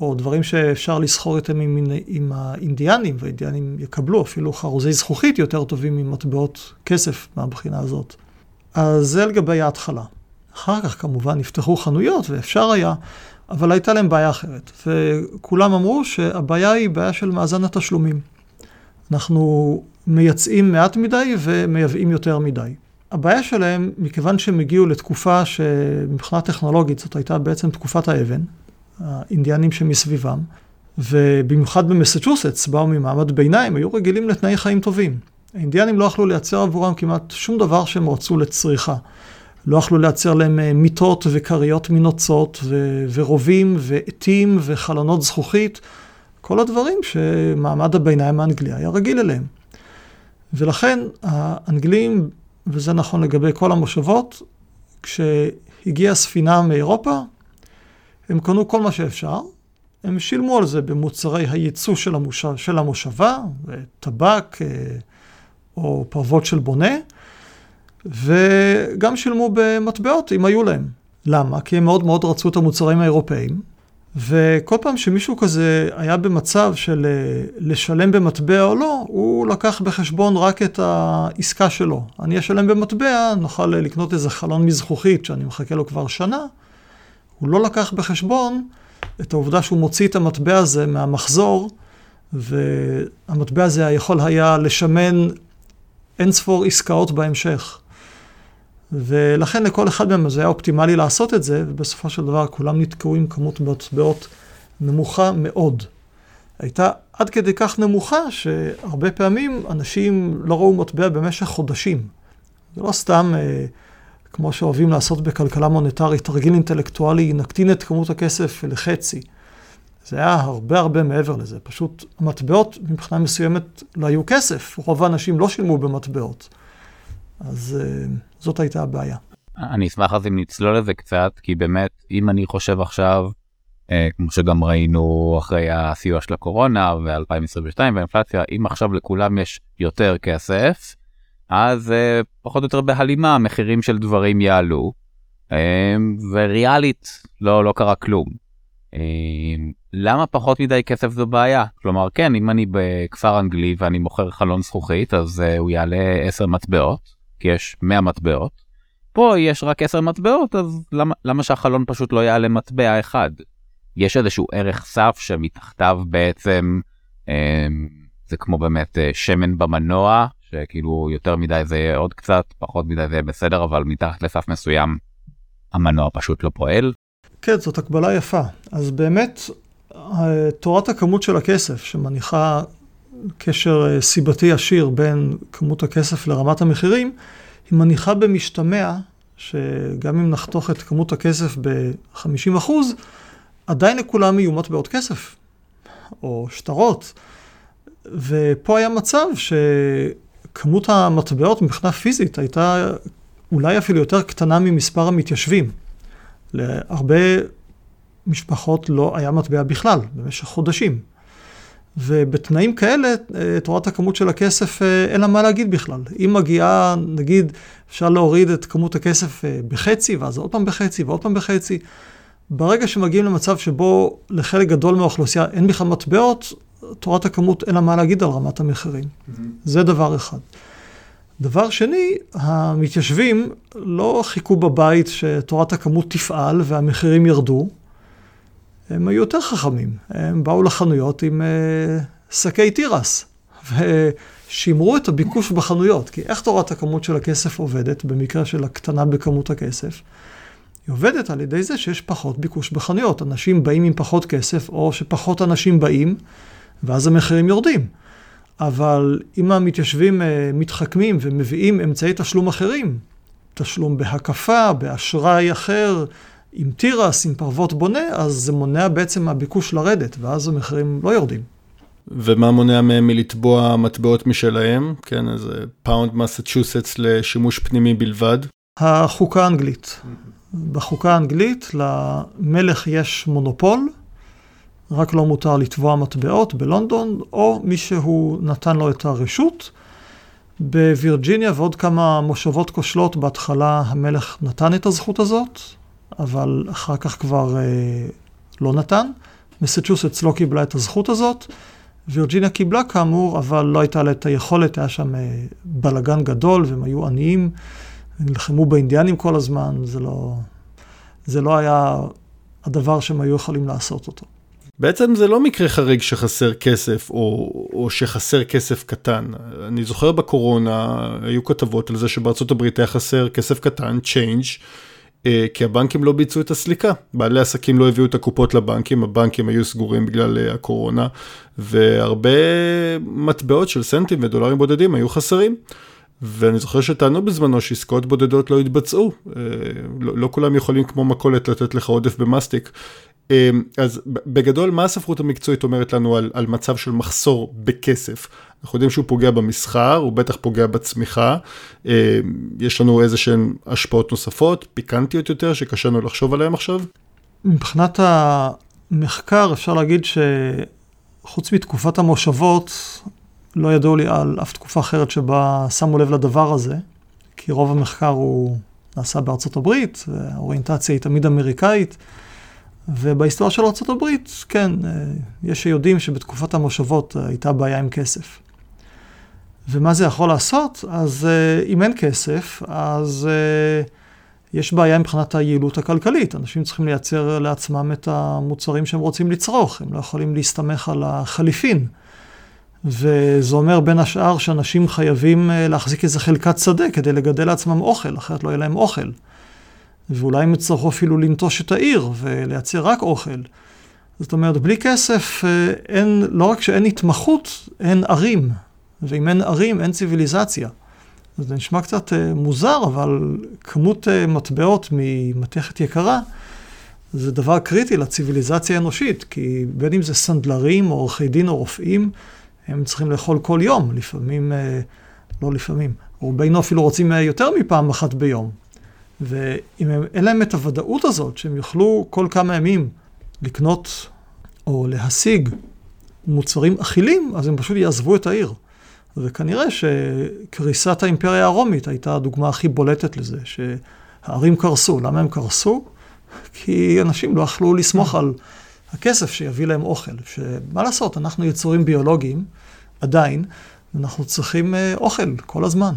או דברים שאפשר לסחור איתם עם, עם האינדיאנים, והאינדיאנים יקבלו אפילו חרוזי זכוכית יותר טובים ממטבעות כסף מהבחינה הזאת. אז זה לגבי ההתחלה. אחר כך כמובן נפתחו חנויות ואפשר היה, אבל הייתה להם בעיה אחרת. וכולם אמרו שהבעיה היא בעיה של מאזן התשלומים. אנחנו מייצאים מעט מדי ומייבאים יותר מדי. הבעיה שלהם, מכיוון שהם הגיעו לתקופה שמבחינה טכנולוגית זאת הייתה בעצם תקופת האבן, האינדיאנים שמסביבם, ובמיוחד במסצ'וסטס באו ממעמד ביניים, היו רגילים לתנאי חיים טובים. האינדיאנים לא יכלו לייצר עבורם כמעט שום דבר שהם רצו לצריכה. לא יכלו לייצר להם אה, מיטות וכריות מנוצות ו- ורובים ועטים וחלונות זכוכית, כל הדברים שמעמד הביניים האנגלי היה רגיל אליהם. ולכן האנגלים, וזה נכון לגבי כל המושבות, כשהגיעה ספינה מאירופה, הם קנו כל מה שאפשר, הם שילמו על זה במוצרי הייצוא של, המושב, של המושבה, טבק אה, או פרוות של בונה, וגם שילמו במטבעות אם היו להם. למה? כי הם מאוד מאוד רצו את המוצרים האירופאיים, וכל פעם שמישהו כזה היה במצב של אה, לשלם במטבע או לא, הוא לקח בחשבון רק את העסקה שלו. אני אשלם במטבע, נוכל אה, לקנות איזה חלון מזכוכית שאני מחכה לו כבר שנה. הוא לא לקח בחשבון את העובדה שהוא מוציא את המטבע הזה מהמחזור, והמטבע הזה יכול היה לשמן אין ספור עסקאות בהמשך. ולכן לכל אחד מהם זה היה אופטימלי לעשות את זה, ובסופו של דבר כולם נתקעו עם כמות מטבעות נמוכה מאוד. הייתה עד כדי כך נמוכה שהרבה פעמים אנשים לא ראו מטבע במשך חודשים. זה לא סתם, אה, כמו שאוהבים לעשות בכלכלה מוניטרית, תרגיל אינטלקטואלי, נקטין את כמות הכסף לחצי. זה היה הרבה הרבה מעבר לזה. פשוט המטבעות מבחינה מסוימת לא היו כסף. רוב האנשים לא שילמו במטבעות. אז אה, זאת הייתה הבעיה. אני אשמח אז אם נצלול לזה קצת, כי באמת, אם אני חושב עכשיו, אה, כמו שגם ראינו אחרי הסיוע של הקורונה ו-2022 והאינפלציה, אם עכשיו לכולם יש יותר כסף, אז אה, פחות או יותר בהלימה המחירים של דברים יעלו, אה, וריאלית לא, לא קרה כלום. אה, למה פחות מדי כסף זו בעיה? כלומר, כן, אם אני בכפר אנגלי ואני מוכר חלון זכוכית, אז אה, הוא יעלה 10 מטבעות. כי יש 100 מטבעות. פה יש רק 10 מטבעות, אז למה, למה שהחלון פשוט לא יעלה מטבע אחד? יש איזשהו ערך סף שמתחתיו בעצם אה, זה כמו באמת אה, שמן במנוע, שכאילו יותר מדי זה יהיה עוד קצת, פחות מדי זה יהיה בסדר, אבל מתחת לסף מסוים המנוע פשוט לא פועל. כן, זאת הקבלה יפה. אז באמת, תורת הכמות של הכסף, שמניחה קשר אה, סיבתי ישיר בין כמות הכסף לרמת המחירים, היא מניחה במשתמע שגם אם נחתוך את כמות הכסף ב-50%, עדיין לכולם יהיו מטבעות כסף, או שטרות. ופה היה מצב שכמות המטבעות מבחינה פיזית הייתה אולי אפילו יותר קטנה ממספר המתיישבים. להרבה משפחות לא היה מטבע בכלל, במשך חודשים. ובתנאים כאלה, אה, תורת הכמות של הכסף, אה, אין לה מה להגיד בכלל. אם מגיעה, נגיד, אפשר להוריד את כמות הכסף אה, בחצי, ואז עוד פעם בחצי ועוד פעם בחצי. ברגע שמגיעים למצב שבו לחלק גדול מהאוכלוסייה אין בכלל מטבעות, תורת הכמות אין לה מה להגיד על רמת המחירים. Mm-hmm. זה דבר אחד. דבר שני, המתיישבים לא חיכו בבית שתורת הכמות תפעל והמחירים ירדו. הם היו יותר חכמים. הם באו לחנויות עם uh, שקי תירס, ושימרו את הביקוש בחנויות. כי איך תורת הכמות של הכסף עובדת, במקרה של הקטנה בכמות הכסף? היא עובדת על ידי זה שיש פחות ביקוש בחנויות. אנשים באים עם פחות כסף, או שפחות אנשים באים, ואז המחירים יורדים. אבל אם המתיישבים uh, מתחכמים ומביאים אמצעי תשלום אחרים, תשלום בהקפה, באשראי אחר, עם תירס, עם פרוות בונה, אז זה מונע בעצם מהביקוש לרדת, ואז המחירים לא יורדים. ומה מונע מהם מלטבוע מטבעות משלהם? כן, איזה פאונד מסצ'וסטס לשימוש פנימי בלבד? החוקה האנגלית. בחוקה האנגלית למלך יש מונופול, רק לו מותר לטבוע מטבעות בלונדון, או מי שהוא נתן לו את הרשות. בווירג'יניה ועוד כמה מושבות כושלות, בהתחלה המלך נתן את הזכות הזאת, אבל אחר כך כבר אה, לא נתן. מסצ'וסטס לא קיבלה את הזכות הזאת. וירג'יניה קיבלה כאמור, אבל לא הייתה לה את היכולת, היה שם אה, בלגן גדול והם היו עניים, נלחמו באינדיאנים כל הזמן, זה לא, זה לא היה הדבר שהם היו יכולים לעשות אותו. בעצם זה לא מקרה חריג שחסר כסף או, או שחסר כסף קטן. אני זוכר בקורונה היו כתבות על זה שבארצות הברית היה חסר כסף קטן, אה, כי הבנקים לא ביצעו את הסליקה. בעלי עסקים לא הביאו את הקופות לבנקים, הבנקים היו סגורים בגלל אה, הקורונה, והרבה מטבעות של סנטים ודולרים בודדים היו חסרים. ואני זוכר שטענו בזמנו שעסקאות בודדות לא התבצעו, אה, לא, לא כולם יכולים כמו מכולת לתת לך עודף במאסטיק. אז בגדול מה הספרות המקצועית אומרת לנו על, על מצב של מחסור בכסף? אנחנו יודעים שהוא פוגע במסחר, הוא בטח פוגע בצמיחה. אה, יש לנו איזה שהן השפעות נוספות, פיקנטיות יותר, שקשה לנו לחשוב עליהן עכשיו? מבחינת המחקר אפשר להגיד שחוץ מתקופת המושבות, לא ידעו לי על אף תקופה אחרת שבה שמו לב לדבר הזה, כי רוב המחקר הוא נעשה בארצות הברית, והאוריינטציה היא תמיד אמריקאית. ובהיסטוריה של ארה"ב, כן, אה, יש שיודעים שבתקופת המושבות הייתה בעיה עם כסף. ומה זה יכול לעשות? אז uh, אם אין כסף, אז יש בעיה מבחינת היעילות הכלכלית. אנשים צריכים לייצר לעצמם את המוצרים שהם רוצים לצרוך, הם לא יכולים להסתמך על החליפין. וזה אומר בין השאר שאנשים חייבים להחזיק איזה חלקת שדה כדי לגדל לעצמם אוכל, אחרת לא יהיה להם אוכל. ואולי הם יצטרכו אפילו לנטוש את העיר ולייצר רק אוכל. זאת אומרת, בלי כסף אין, לא רק שאין התמחות, אין ערים. ואם אין ערים, אין ציוויליזציה. זה נשמע קצת uh, מוזר, אבל כמות uh, מטבעות ממתכת יקרה, זה דבר קריטי לציוויליזציה האנושית, כי בין אם זה סנדלרים או עורכי דין או רופאים, הם צריכים לאכול כל יום, לפעמים, לא לפעמים, רובנו אפילו רוצים יותר מפעם אחת ביום. ואם הם, אין להם את הוודאות הזאת, שהם יוכלו כל כמה ימים לקנות או להשיג מוצרים אכילים, אז הם פשוט יעזבו את העיר. וכנראה שקריסת האימפריה הרומית הייתה הדוגמה הכי בולטת לזה, שהערים קרסו. למה הם קרסו? כי אנשים לא יכלו לסמוך על הכסף שיביא להם אוכל. שמה לעשות, אנחנו יצורים ביולוגיים, עדיין, ואנחנו צריכים אה, אוכל כל הזמן.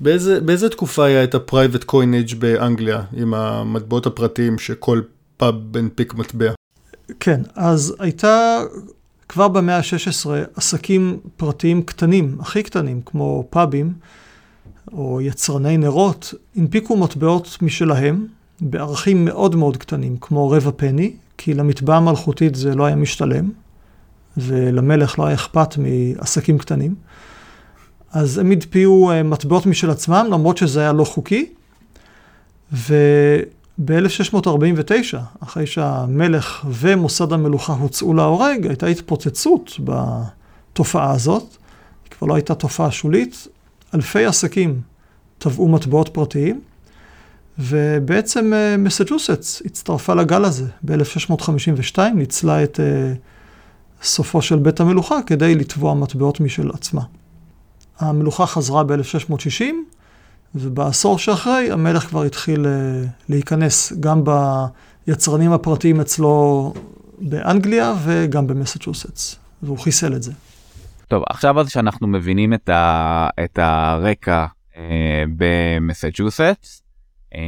באיזה, באיזה תקופה היה את ה-Private Coinage באנגליה, עם המטבעות הפרטיים שכל פאב הנפיק מטבע? כן, אז הייתה כבר במאה ה-16 עסקים פרטיים קטנים, הכי קטנים, כמו פאבים או יצרני נרות, הנפיקו מטבעות משלהם בערכים מאוד מאוד קטנים, כמו רבע פני, כי למטבע המלכותית זה לא היה משתלם, ולמלך לא היה אכפת מעסקים קטנים. אז הם הדפיאו אה, מטבעות משל עצמם, למרות שזה היה לא חוקי. ו... ב-1649, אחרי שהמלך ומוסד המלוכה הוצאו להורג, הייתה התפוצצות התופעה הזאת, היא כבר לא הייתה תופעה שולית, אלפי עסקים טבעו מטבעות פרטיים, ובעצם אה, מסג'וסטס הצטרפה לגל הזה. ב-1652 ניצלה את אה, סופו של בית המלוכה כדי לתבוע מטבעות משל עצמה. המלוכה חזרה ב-1660, ובעשור שאחרי המלך כבר התחיל אה, להיכנס גם ביצרנים הפרטיים אצלו באנגליה וגם במסצ'וסטס, והוא חיסל את זה. טוב, עכשיו אז שאנחנו מבינים את, ה, את הרקע אה, במסצ'וסטס, אה,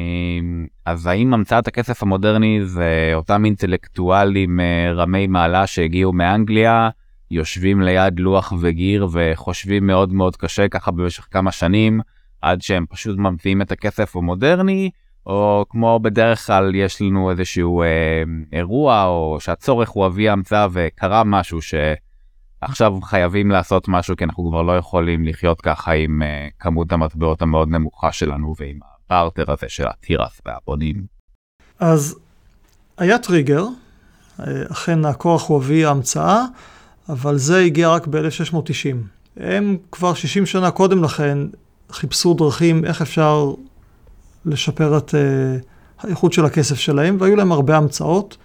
אז האם המצאת הכסף המודרני זה אותם אינטלקטואלים אה, רמי מעלה שהגיעו מאנגליה, יושבים ליד לוח וגיר וחושבים מאוד מאוד קשה ככה במשך כמה שנים, עד שהם פשוט ממציאים את הכסף המודרני, או כמו בדרך כלל יש לנו איזשהו אה, אירוע, או שהצורך הוא אבי המצאה וקרה משהו שעכשיו חייבים לעשות משהו כי אנחנו כבר לא יכולים לחיות ככה עם אה, כמות המטבעות המאוד נמוכה שלנו ועם הפרטר הזה של התירס והבונים. אז היה טריגר, אה, אכן הכוח הוא אבי ההמצאה, אבל זה הגיע רק ב-1690. הם כבר 60 שנה קודם לכן חיפשו דרכים איך אפשר לשפר את uh, האיכות של הכסף שלהם, והיו להם הרבה המצאות.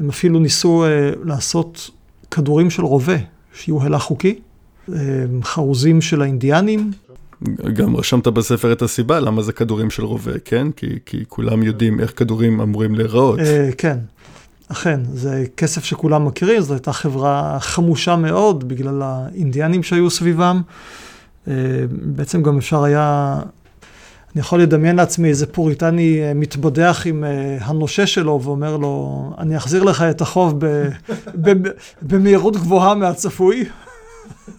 הם אפילו ניסו uh, לעשות כדורים של רובה, שיהיו הלה חוקי, uh, חרוזים של האינדיאנים. גם רשמת בספר את הסיבה למה זה כדורים של רובה, כן? כי, כי כולם יודעים איך כדורים אמורים להיראות. Uh, כן, אכן, זה כסף שכולם מכירים, זו הייתה חברה חמושה מאוד בגלל האינדיאנים שהיו סביבם. אה, בעצם גם אפשר היה, אני יכול לדמיין לעצמי איזה פוריטני אה, מתבדח עם אה, הנושה שלו ואומר לו, אני אחזיר לך את החוב ב, ב, במהירות גבוהה מהצפוי.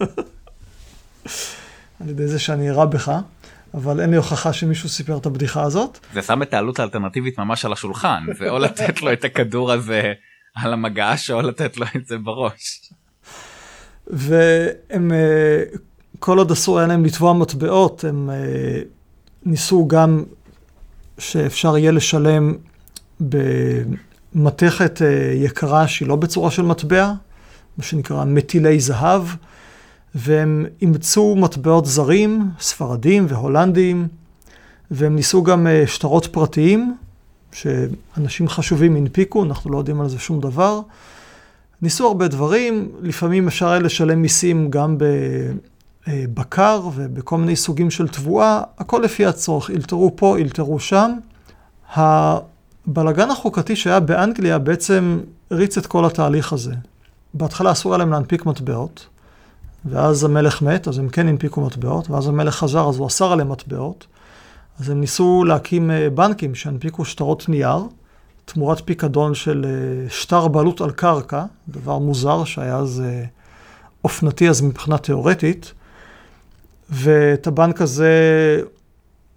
על ידי זה שאני רע בך, אבל אין לי הוכחה שמישהו סיפר את הבדיחה הזאת. זה שם את העלות האלטרנטיבית ממש על השולחן, זה או לתת לו את הכדור הזה על המגש או לתת לו את זה בראש. והם כל עוד אסור היה להם לתבוע מטבעות, הם אה, ניסו גם שאפשר יהיה לשלם במתכת אה, יקרה שהיא לא בצורה של מטבע, מה שנקרא מטילי זהב, והם אימצו מטבעות זרים, ספרדים והולנדים, והם ניסו גם אה, שטרות פרטיים, שאנשים חשובים הנפיקו, אנחנו לא יודעים על זה שום דבר. ניסו הרבה דברים, לפעמים אפשר היה לשלם מיסים גם אה, בקר ובכל מיני סוגים של תבואה, הכל לפי הצורך, אלתרו פה, אלתרו שם. הבלגן החוקתי שהיה באנגליה בעצם הריץ את כל התהליך הזה. בהתחלה אסור היה להם להנפיק מטבעות, ואז המלך מת, אז הם כן הנפיקו מטבעות, ואז המלך חזר, אז הוא אסר עליהם מטבעות. אז הם ניסו להקים אה, בנקים שהנפיקו שטרות נייר, תמורת פיקדון של אה, שטר בעלות על קרקע, דבר מוזר שהיה אז אופנתי אז מבחינה תיאורטית. ואת הבנק הזה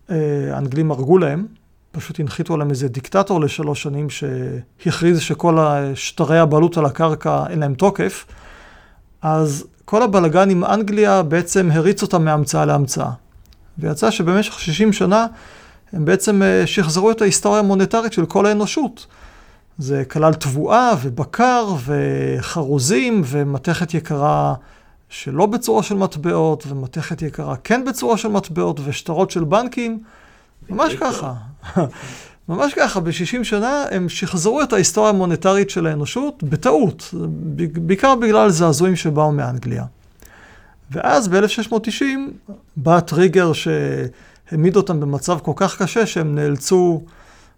אה, האנגלים הרגו להם, פשוט הנחיתו עליהם איזה דיקטטור לשלוש שנים שהכריז שכל שטרי הבעלות על הקרקע אין להם תוקף, אז כל הבלגן עם אנגליה בעצם הריץ אותם מהמצאה להמצאה. ויצא שבמשך 60 שנה הם בעצם אה, שחזרו את ההיסטוריה המוניטרית של כל האנושות. זה כלל תבואה ובקר וחרוזים ומתכת יקרה שלא בצורה של מטבעות, ומתכת יקרה כן בצורה של מטבעות, ושטרות של בנקים, ממש ככה. ממש ככה, ב-60 שנה הם שחזרו את ההיסטוריה המוניטרית של האנושות בטעות, בעיקר בגלל זעזועים שבאו מאנגליה. ואז ב-1690 בא טריגר שהעמיד אותם במצב כל כך קשה שהם נאלצו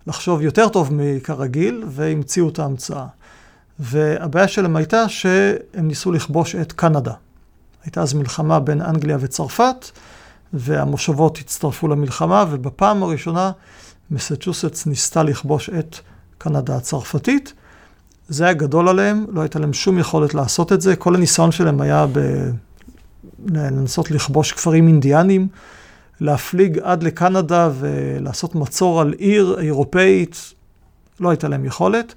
לחשוב יותר טוב מכרגיל והמציאו את ההמצאה. והבעיה שלהם הייתה שהם ניסו לכבוש את קנדה. הייתה אז מלחמה בין אנגליה וצרפת, והמושבות הצטרפו למלחמה, ובפעם הראשונה מסצ'וסטס ניסתה לכבוש את קנדה הצרפתית. זה היה גדול עליהם, לא הייתה להם שום יכולת לעשות את זה. כל הניסיון שלהם היה ב... לנסות לכבוש כפרים אינדיאנים, להפליג עד לקנדה ולעשות מצור על עיר אירופאית, לא הייתה להם יכולת.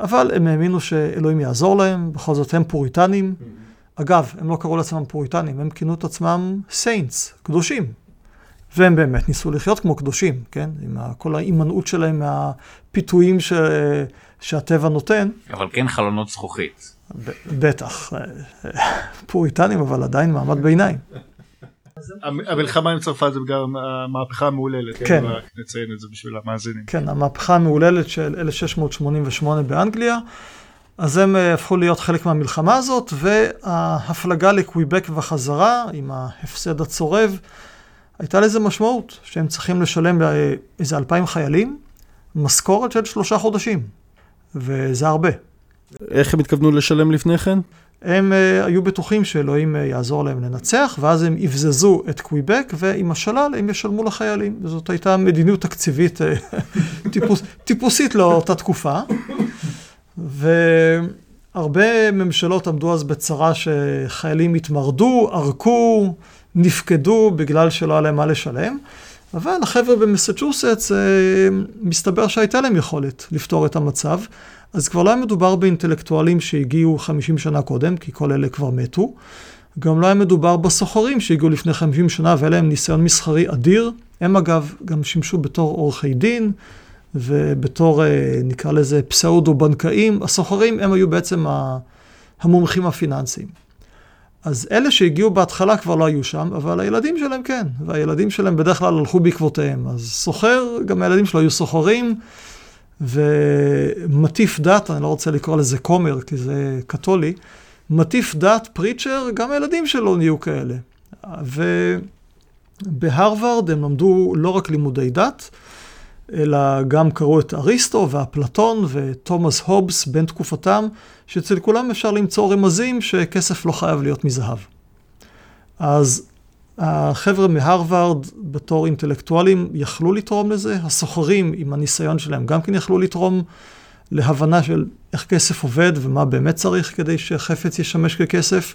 אבל הם האמינו שאלוהים יעזור להם, בכל זאת הם פוריטנים. Mm-hmm. אגב, הם לא קראו לעצמם פוריטנים, הם כינו את עצמם סיינטס, קדושים. והם באמת ניסו לחיות כמו קדושים, כן? עם כל ההימנעות שלהם מהפיתויים ש... שהטבע נותן. אבל כן חלונות זכוכית. בטח, פוריטנים, אבל עדיין מעמד ביניים. המלחמה עם צרפת זה גם המהפכה המהוללת, כן, רק נציין את זה בשביל המאזינים. כן, המהפכה המהוללת של 1688 באנגליה, אז הם אה, הפכו להיות חלק מהמלחמה הזאת, וההפלגה לקוויבק וחזרה, עם ההפסד הצורב, הייתה לזה משמעות, שהם צריכים לשלם איזה אלפיים חיילים, משכורת של שלושה חודשים, וזה הרבה. איך הם התכוונו לשלם לפני כן? הם uh, היו בטוחים שאלוהים uh, יעזור להם לנצח, ואז הם יבזזו את קוויבק, ועם השלל הם ישלמו לחיילים. וזאת הייתה מדיניות תקציבית טיפוס, טיפוסית לאותה תקופה. והרבה ממשלות עמדו אז בצרה שחיילים התמרדו, ערקו, נפקדו בגלל שלא היה להם מה לשלם. אבל החבר'ה במסצ'וסטס, מסתבר שהייתה להם יכולת לפתור את המצב. אז כבר לא היה מדובר באינטלקטואלים שהגיעו 50 שנה קודם, כי כל אלה כבר מתו. גם לא היה מדובר בסוחרים שהגיעו לפני 50 שנה והיה להם ניסיון מסחרי אדיר. הם אגב גם שימשו בתור עורכי דין ובתור, אה, נקרא לזה, פסאודו-בנקאים. הסוחרים הם היו בעצם המומחים הפיננסיים. אז אלה שהגיעו בהתחלה כבר לא היו שם, אבל הילדים שלהם כן, והילדים שלהם בדרך כלל הלכו בעקבותיהם. אז סוחר, גם הילדים שלו היו סוחרים. ומטיף דת, אני לא רוצה לקרוא לזה כומר, כי זה קתולי, מטיף דת, פריצ'ר, גם הילדים שלו נהיו כאלה. ובהרווארד הם למדו לא רק לימודי דת, אלא גם קראו את אריסטו ואפלטון ותומאס הובס בין תקופתם, שאצל כולם אפשר למצוא רמזים שכסף לא חייב להיות מזהב. אז החבר'ה מהרווארד בתור אינטלקטואלים יכלו לתרום לזה, הסוחרים עם הניסיון שלהם גם כן יכלו לתרום להבנה של איך כסף עובד ומה באמת צריך כדי שחפץ ישמש ככסף.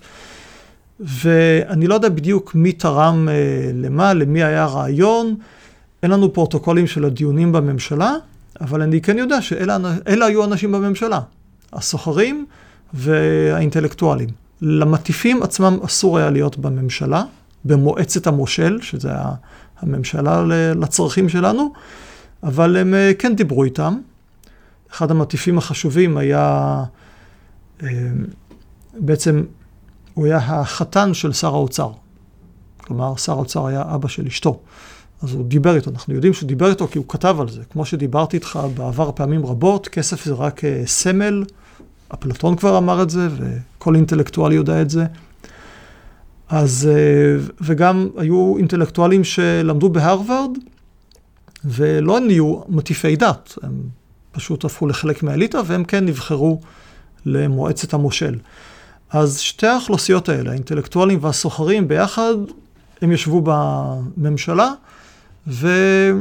ואני לא יודע בדיוק מי תרם אה, למה, למי היה רעיון. אין לנו פרוטוקולים של הדיונים בממשלה, אבל אני כן יודע שאלה היו אנשים בממשלה, הסוחרים והאינטלקטואלים. למטיפים עצמם אסור היה להיות בממשלה, במועצת המושל, שזה הממשלה לצרכים שלנו, אבל הם אה, כן דיברו איתם. אחד המטיפים החשובים היה, אה, בעצם, הוא היה החתן של שר האוצר. כלומר, שר האוצר היה אבא של אשתו. אז הוא דיבר איתו, אנחנו יודעים שהוא דיבר איתו כי הוא כתב על זה. כמו שדיברתי איתך בעבר פעמים רבות, כסף זה רק אה, סמל, אפלטון כבר אמר את זה, וכל אינטלקטואל יודע את זה. אז, אה, וגם היו אינטלקטואלים שלמדו בהרווארד, ולא נהיו מטיפי דת, הם פשוט הפכו לחלק מהאליטה, והם כן נבחרו למועצת המושל. אז שתי האוכלוסיות האלה, האינטלקטואלים והסוחרים ביחד, הם ישבו בממשלה, והיה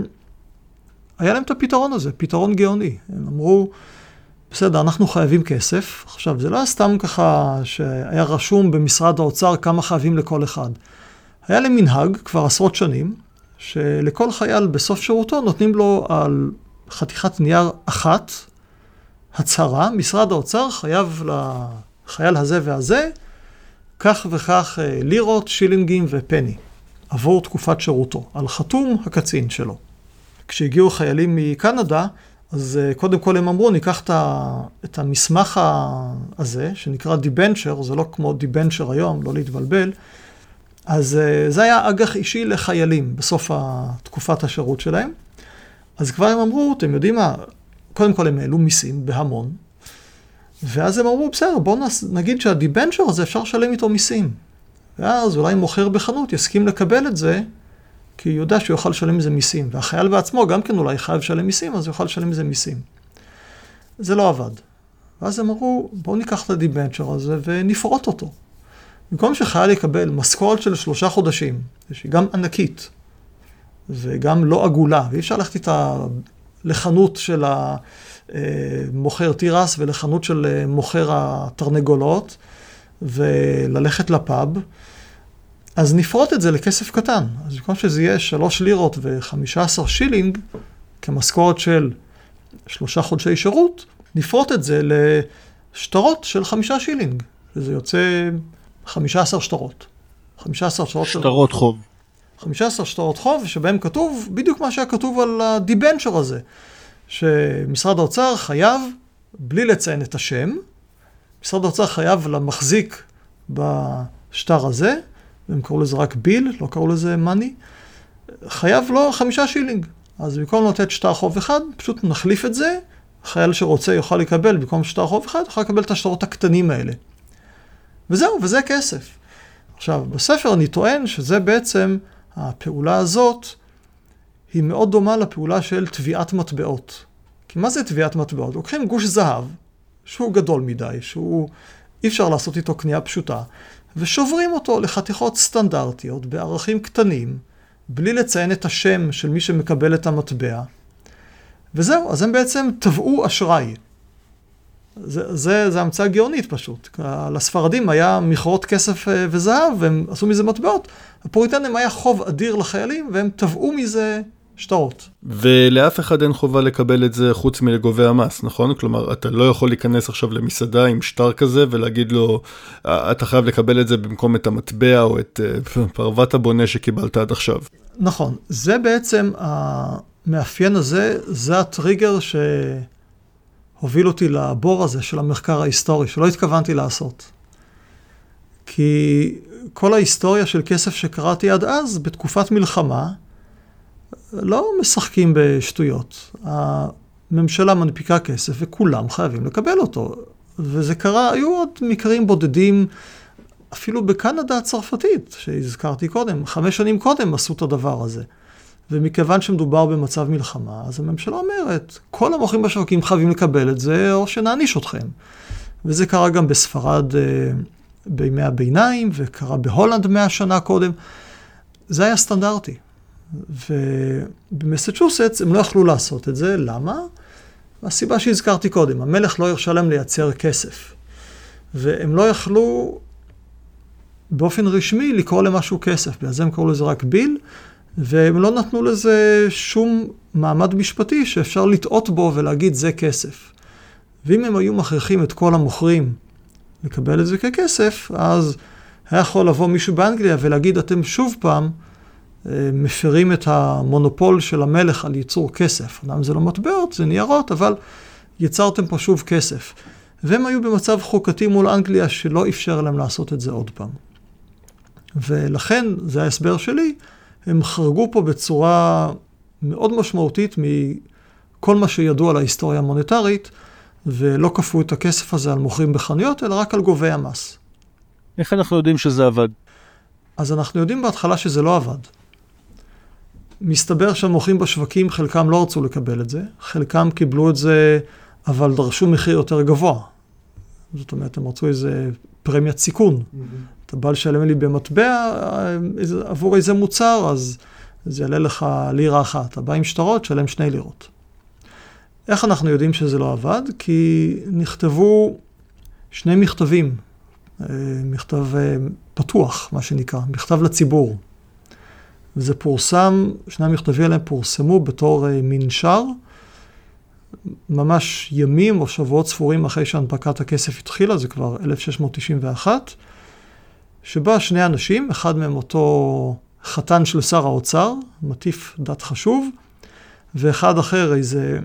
להם את הפתרון הזה, פתרון גאוני. הם אמרו, בסדר, אנחנו חייבים כסף. עכשיו, זה לא היה סתם ככה שהיה רשום במשרד האוצר כמה חייבים לכל אחד. היה להם מנהג כבר עשרות שנים, שלכל חייל בסוף שירותו נותנים לו על חתיכת נייר אחת, הצהרה, משרד האוצר חייב לחייל הזה והזה, כך וכך אה, לירות, שילינגים ופני, עבור תקופת שירותו, על חתום הקצין שלו. כשהגיעו חיילים מקנדה, אז אה, קודם כל הם אמרו, ניקח את המסמך הזה, שנקרא דיבנצ'ר, זה לא כמו דיבנצ'ר היום, לא להתבלבל, אז אה, זה היה אג"ח אישי לחיילים בסוף תקופת השירות שלהם. אז כבר הם אמרו, אתם יודעים מה, קודם כל הם העלו מיסים בהמון, ואז הם אמרו, בסדר, בואו נגיד שהדיבנצ'ר הזה אפשר לשלם איתו מיסים. ואז אולי מוכר בחנות יסכים לקבל את זה כי הוא יודע שהוא יוכל לשלם מזה מיסים. והחייל בעצמו גם כן אולי חייב לשלם מיסים, אז הוא יוכל לשלם מזה מיסים. זה לא עבד. ואז הם אמרו, בואו ניקח את הדיבנצ'ר הזה ונפרוט אותו. במקום שחייל יקבל משכורת של שלושה חודשים, שהיא גם ענקית, וגם לא עגולה, ואי אפשר ללכת איתה לחנות של המוכר תירס ולחנות של אה, מוכר התרנגולות, וללכת לפאב. אז נפרוט את זה לכסף קטן. אז במקום שזה יהיה שלוש לירות וחמישה עשר שילינג, כמשכורת של שלושה חודשי שירות, נפרוט את זה לשטרות של חמישה שילינג, וזה יוצא חמישה עשר שטרות. חמישה עשר שטרות. שטרות של... חוב. חמישה עשר שטרות חוב, שבהם כתוב בדיוק מה שהיה כתוב על הדיבנצ'ר הזה, שמשרד האוצר חייב, בלי לציין את השם, משרד האוצר חייב למחזיק בשטר הזה, והם קראו לזה רק ביל, לא קראו לזה מאני, חייב לו חמישה שילינג. אז במקום לתת שטר חוב אחד, פשוט נחליף את זה, חייל שרוצה יוכל לקבל, במקום שטר חוב אחד, יוכל לקבל את השטרות הקטנים האלה. וזהו, וזה כסף. עכשיו, בספר אני טוען שזה בעצם, הפעולה הזאת, היא מאוד דומה לפעולה של תביעת מטבעות. כי מה זה תביעת מטבעות? לוקחים גוש זהב, שהוא גדול מדי, שהוא אי אפשר לעשות איתו קנייה פשוטה, ושוברים אותו לחתיכות סטנדרטיות בערכים קטנים, בלי לציין את השם של מי שמקבל את המטבע. וזהו, אז הם בעצם תבעו אשראי. זה, זה, זה המצאה גאונית פשוט. לספרדים היה מכרות כסף אה, וזהב, והם עשו מזה מטבעות. הפוריטנים היה חוב אדיר לחיילים, והם תבעו מזה שטרות. ולאף אחד אין חובה לקבל את זה חוץ מלגובי המס, נכון? כלומר, אתה לא יכול להיכנס עכשיו למסעדה עם שטר כזה ולהגיד לו, אה, אתה חייב לקבל את זה במקום את המטבע או את uh, פרוות הבונה שקיבלת עד עכשיו. נכון, זה בעצם, המאפיין הזה, זה הטריגר שהוביל אותי לבור הזה של המחקר ההיסטורי, שלא התכוונתי לעשות. כי כל ההיסטוריה של כסף שקראתי עד אז, בתקופת מלחמה, לא משחקים בשטויות. הממשלה מנפיקה כסף וכולם חייבים לקבל אותו. וזה קרה, היו עוד מקרים בודדים, אפילו בקנדה הצרפתית, שהזכרתי קודם, חמש שנים קודם עשו את הדבר הזה. ומכיוון שמדובר במצב מלחמה, אז הממשלה אומרת, כל המוכרים בשווקים חייבים לקבל את זה, או שנעניש אתכם. וזה קרה גם בספרד אה, בימי הביניים, וקרה בהולנד מאה שנה קודם. זה היה סטנדרטי. ובמסצ'וסטס הם לא יכלו לעשות את זה, למה? הסיבה שהזכרתי קודם, המלך לא הרשה להם לייצר כסף. והם לא יכלו באופן רשמי לקרוא למשהו כסף, בגלל זה הם קראו לזה רק ביל, והם לא נתנו לזה שום מעמד משפטי שאפשר לטעות בו ולהגיד זה כסף. ואם הם היו מכריחים את כל המוכרים לקבל את זה ככסף, אז היה יכול לבוא מישהו באנגליה ולהגיד, אתם שוב פעם מפרים את המונופול של המלך על ייצור כסף. אמנם זה לא מטבעות, זה ניירות, אבל יצרתם פה שוב כסף. והם היו במצב חוקתי מול אנגליה שלא אפשר להם לעשות את זה עוד פעם. ולכן, זה ההסבר שלי, הם חרגו פה בצורה מאוד משמעותית מכל מה שידוע על ההיסטוריה המוניטרית, ולא כפו את הכסף הזה על מוכרים בחנויות, אלא רק על גובי המס. איך אנחנו יודעים שזה עבד? אז אנחנו יודעים בהתחלה שזה לא עבד. מסתבר שהמוכרים בשווקים, חלקם לא רצו לקבל את זה, חלקם קיבלו את זה, אבל דרשו מחיר יותר גבוה. זאת אומרת, הם רצו איזה פרמיית סיכון. Mm-hmm. אתה בא לשלם לי במטבע עבור איזה מוצר, אז זה יעלה לך לירה אחת. אתה בא עם שטרות, שלם שני לירות. איך אנחנו יודעים שזה לא עבד? כי נכתבו שני מכתבים, אה, מכתב אה, פתוח, מה שנקרא, מכתב לציבור. וזה פורסם, שני המכתבים האלה פורסמו בתור אה, מנשר, ממש ימים או שבועות ספורים אחרי שהנפקת הכסף התחילה, זה כבר 1691, שבה שני אנשים, אחד מהם אותו חתן של שר האוצר, מטיף דת חשוב, ואחד אחר איזה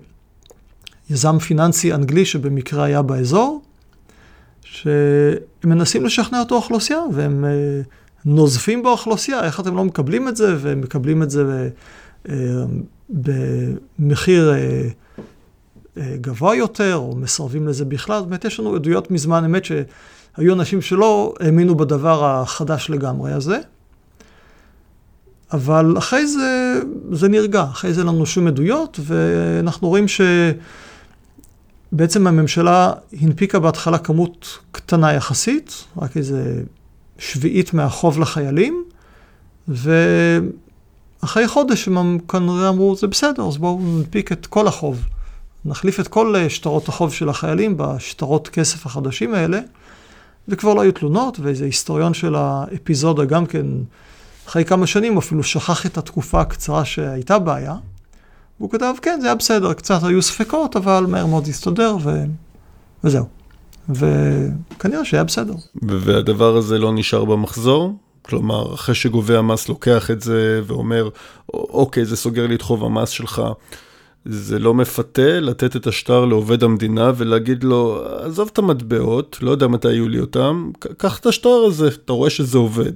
יזם פיננסי אנגלי שבמקרה היה באזור, שהם מנסים לשכנע אותו אוכלוסייה, והם אה, נוזפים באוכלוסייה, איך אתם לא מקבלים את זה, ומקבלים את זה אה, במחיר אה, אה, גבוה יותר, או מסרבים לזה בכלל. זאת אומרת, יש לנו עדויות מזמן אמת שהיו אנשים שלא האמינו בדבר החדש לגמרי הזה. אבל אחרי זה, זה נרגע, אחרי זה אין לנו שום עדויות, ואנחנו רואים שבעצם הממשלה הנפיקה בהתחלה כמות קטנה יחסית, רק איזה שביעית מהחוב לחיילים, ואחרי חודש הם כנראה אמרו, זה בסדר, אז בואו נדפיק את כל החוב. נחליף את כל שטרות החוב של החיילים בשטרות כסף החדשים האלה, וכבר לא היו תלונות, ואיזה היסטוריון של האפיזודה גם כן, אחרי כמה שנים אפילו שכח את התקופה הקצרה שהייתה בעיה, והוא כתב, כן, זה היה בסדר, קצת היו ספקות, אבל מהר מאוד הסתדר, ו... וזהו. וכנראה שהיה בסדר. והדבר הזה לא נשאר במחזור? כלומר, אחרי שגובה המס לוקח את זה ואומר, אוקיי, זה סוגר לי את חוב המס שלך, זה לא מפתה לתת את השטר לעובד המדינה ולהגיד לו, עזוב את המטבעות, לא יודע מתי יהיו לי אותם, קח את השטר הזה, אתה רואה שזה עובד.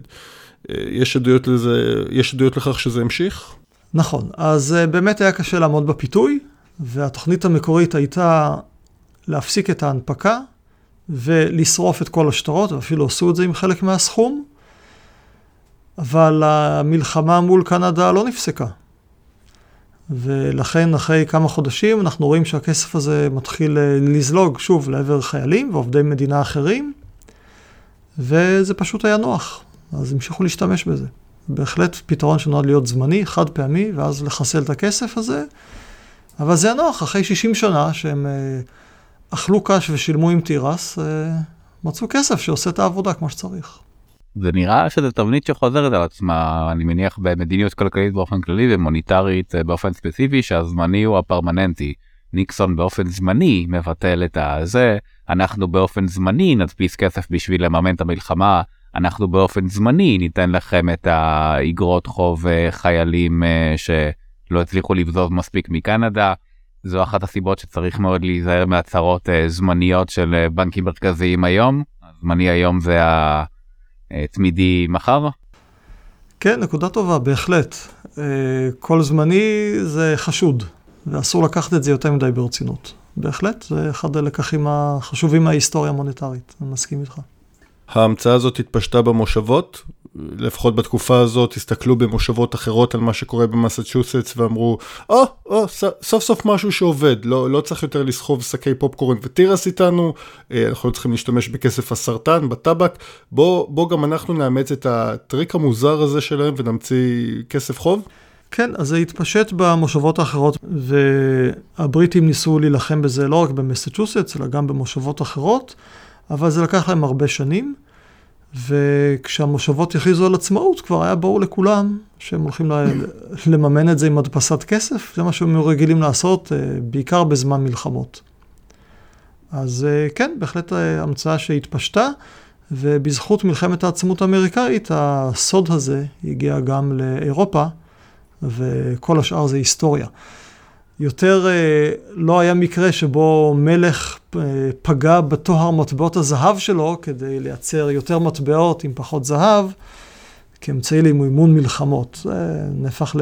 אה, יש עדויות לזה, יש עדויות לכך שזה המשיך? נכון, אז אה, באמת היה קשה לעמוד בפיתוי, והתוכנית המקורית הייתה להפסיק את ההנפקה ולשרוף את כל השטרות, ואפילו עשו את זה עם חלק מהסכום, אבל המלחמה מול קנדה לא נפסקה. ולכן אחרי כמה חודשים אנחנו רואים שהכסף הזה מתחיל אה, לזלוג שוב לעבר חיילים ועובדי מדינה אחרים, וזה פשוט היה נוח, אז המשיכו להשתמש בזה. בהחלט פתרון שנועד להיות זמני, חד פעמי, ואז לחסל את הכסף הזה, אבל זה היה נוח, אחרי 60 שנה שהם אה, אכלו קש ושילמו עם תירס, אה, מצאו כסף שעושה את העבודה כמו שצריך. זה נראה שזה תבנית שחוזרת על עצמה אני מניח במדיניות כלכלית באופן כללי ומוניטרית אה, באופן ספציפי שהזמני הוא הפרמננטי. ניקסון באופן זמני מבטל את הזה אנחנו באופן זמני נדפיס כסף בשביל לממן את המלחמה אנחנו באופן זמני ניתן לכם את האגרות חוב אה, חיילים שלא הצליחו לבזוז מספיק מקנדה. זו אחת הסיבות שצריך מאוד להיזהר מהצהרות זמניות של בנקים מרכזיים היום. זמני היום זה ה... אה, תמידי מחר? כן, נקודה טובה, בהחלט. אה, כל זמני זה חשוד, ואסור לקחת את זה יותר מדי ברצינות. בהחלט, זה אחד הלקחים החשובים מההיסטוריה המוניטרית, אני מסכים איתך. ההמצאה הזאת התפשטה במושבות, לפחות בתקופה הזאת הסתכלו במושבות אחרות על מה שקורה במסצ'וסטס ואמרו, או, oh, או, oh, סוף סוף משהו שעובד, לא, לא צריך יותר לסחוב שקי פופקורן ותירס איתנו, אה, אנחנו לא צריכים להשתמש בכסף הסרטן, בטבק, בוא, בוא גם אנחנו נאמץ את הטריק המוזר הזה שלהם ונמציא כסף חוב. כן, אז זה התפשט במושבות האחרות, והבריטים ניסו להילחם בזה לא רק במסצ'וסטס, אלא גם במושבות אחרות, אבל זה לקח להם הרבה שנים. וכשהמושבות הכריזו על עצמאות, כבר היה ברור לכולם שהם הולכים לממן את זה עם הדפסת כסף, זה מה שהם רגילים לעשות, אה, בעיקר בזמן מלחמות. אז אה, כן, בהחלט אה, המצאה שהתפשטה, ובזכות מלחמת העצמות האמריקאית, הסוד הזה הגיע גם לאירופה, וכל השאר זה היסטוריה. יותר אה, לא היה מקרה שבו מלך אה, פגע בטוהר מטבעות הזהב שלו כדי לייצר יותר מטבעות עם פחות זהב, כאמצעי למימון מלחמות. זה נהפך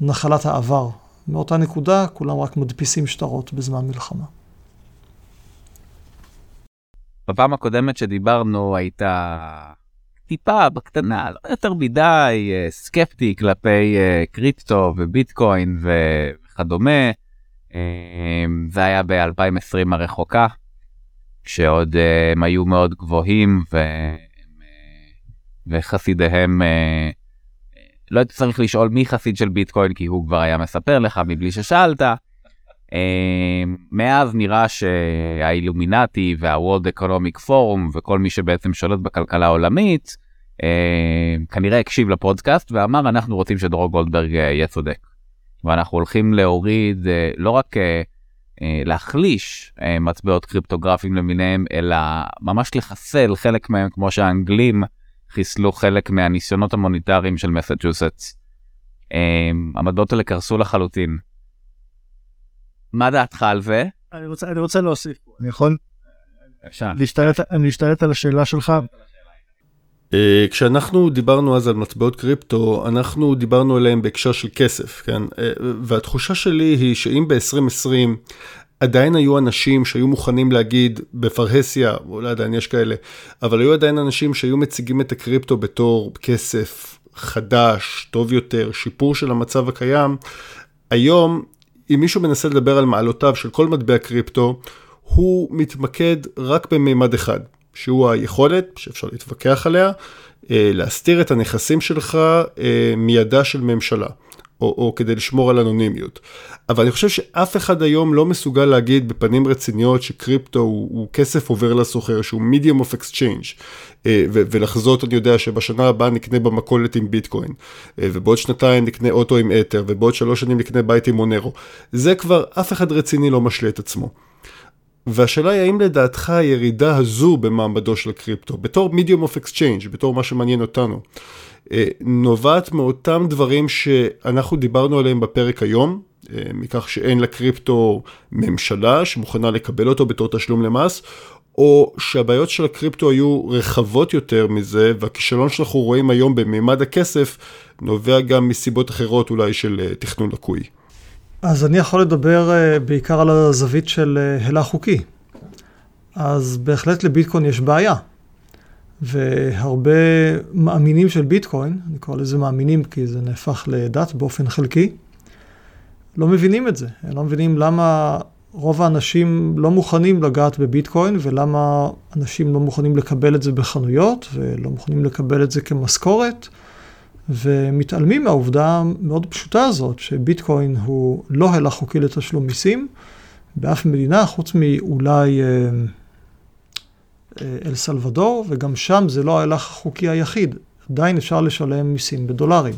לנחלת העבר. מאותה נקודה כולם רק מדפיסים שטרות בזמן מלחמה. בפעם הקודמת שדיברנו הייתה טיפה בקטנה, לא יותר מדי אה, סקפטי כלפי קריפטו וביטקוין ו... וכדומה. אמ, זה היה ב-2020 הרחוקה, כשעוד אה, הם היו מאוד גבוהים ו... אה, וחסידיהם, אה, לא הייתי צריך לשאול מי חסיד של ביטקוין כי הוא כבר היה מספר לך מבלי ששאלת. אמ, מאז נראה שהאילומינטי וה-World Economic Forum וכל מי שבעצם שולט בכלכלה העולמית כנראה הקשיב לפודקאסט ואמר אנחנו רוצים שדרור גולדברג יהיה צודק. ואנחנו הולכים להוריד אה, לא רק אה, אה, להחליש מטבעות קריפטוגרפיים למיניהם אלא ממש לחסל חלק מהם כמו שהאנגלים חיסלו חלק מהניסיונות המוניטריים של מסצ'וסטס. המטבעות האלה קרסו לחלוטין. מה דעתך על זה? אני רוצה, אני רוצה להוסיף פה, אני יכול אפשר. להשתלט על השאלה שלך? אה, כשאנחנו דיברנו אז על מטבעות קריפטו, אנחנו דיברנו עליהם בהקשר של כסף, כן? אה, והתחושה שלי היא שאם ב-2020 עדיין היו אנשים שהיו מוכנים להגיד בפרהסיה, אולי עדיין יש כאלה, אבל היו עדיין אנשים שהיו מציגים את הקריפטו בתור כסף חדש, טוב יותר, שיפור של המצב הקיים. היום, אם מישהו מנסה לדבר על מעלותיו של כל מטבע קריפטו, הוא מתמקד רק במימד אחד, שהוא היכולת, שאפשר להתווכח עליה, אה, להסתיר את הנכסים שלך אה, מידה של ממשלה, או, או כדי לשמור על אנונימיות. אבל אני חושב שאף אחד היום לא מסוגל להגיד בפנים רציניות שקריפטו הוא, הוא כסף עובר לסוחר, שהוא medium of exchange, אה, ולחזות אני יודע שבשנה הבאה נקנה במכולת עם ביטקוין, ובעוד שנתיים נקנה אוטו עם אתר, ובעוד שלוש שנים נקנה בית עם מונרו. זה כבר אף אחד רציני לא משלה את עצמו. והשאלה היא האם לדעתך הירידה הזו במעמדו של הקריפטו, בתור medium of exchange, בתור מה שמעניין אותנו, אה, נובעת מאותם דברים שאנחנו דיברנו עליהם בפרק היום, מכך שאין לקריפטו ממשלה שמוכנה לקבל אותו בתור תשלום למס, או שהבעיות של הקריפטו היו רחבות יותר מזה, והכישלון שאנחנו רואים היום במימד הכסף נובע גם מסיבות אחרות אולי של תכנון לקוי. אז אני יכול לדבר בעיקר על הזווית של הילה חוקי. אז בהחלט לביטקוין יש בעיה. והרבה מאמינים של ביטקוין, אני קורא לזה מאמינים כי זה נהפך לדת באופן חלקי, לא מבינים את זה. הם לא מבינים למה רוב האנשים לא מוכנים לגעת בביטקוין ולמה אנשים לא מוכנים לקבל את זה בחנויות ולא מוכנים לקבל את זה כמשכורת. ומתעלמים מהעובדה המאוד פשוטה הזאת, שביטקוין הוא לא הילך חוקי לתשלום מיסים באף מדינה, חוץ מאולי אה, אל סלבדור, וגם שם זה לא ההילך החוקי היחיד, עדיין אפשר לשלם מיסים בדולרים.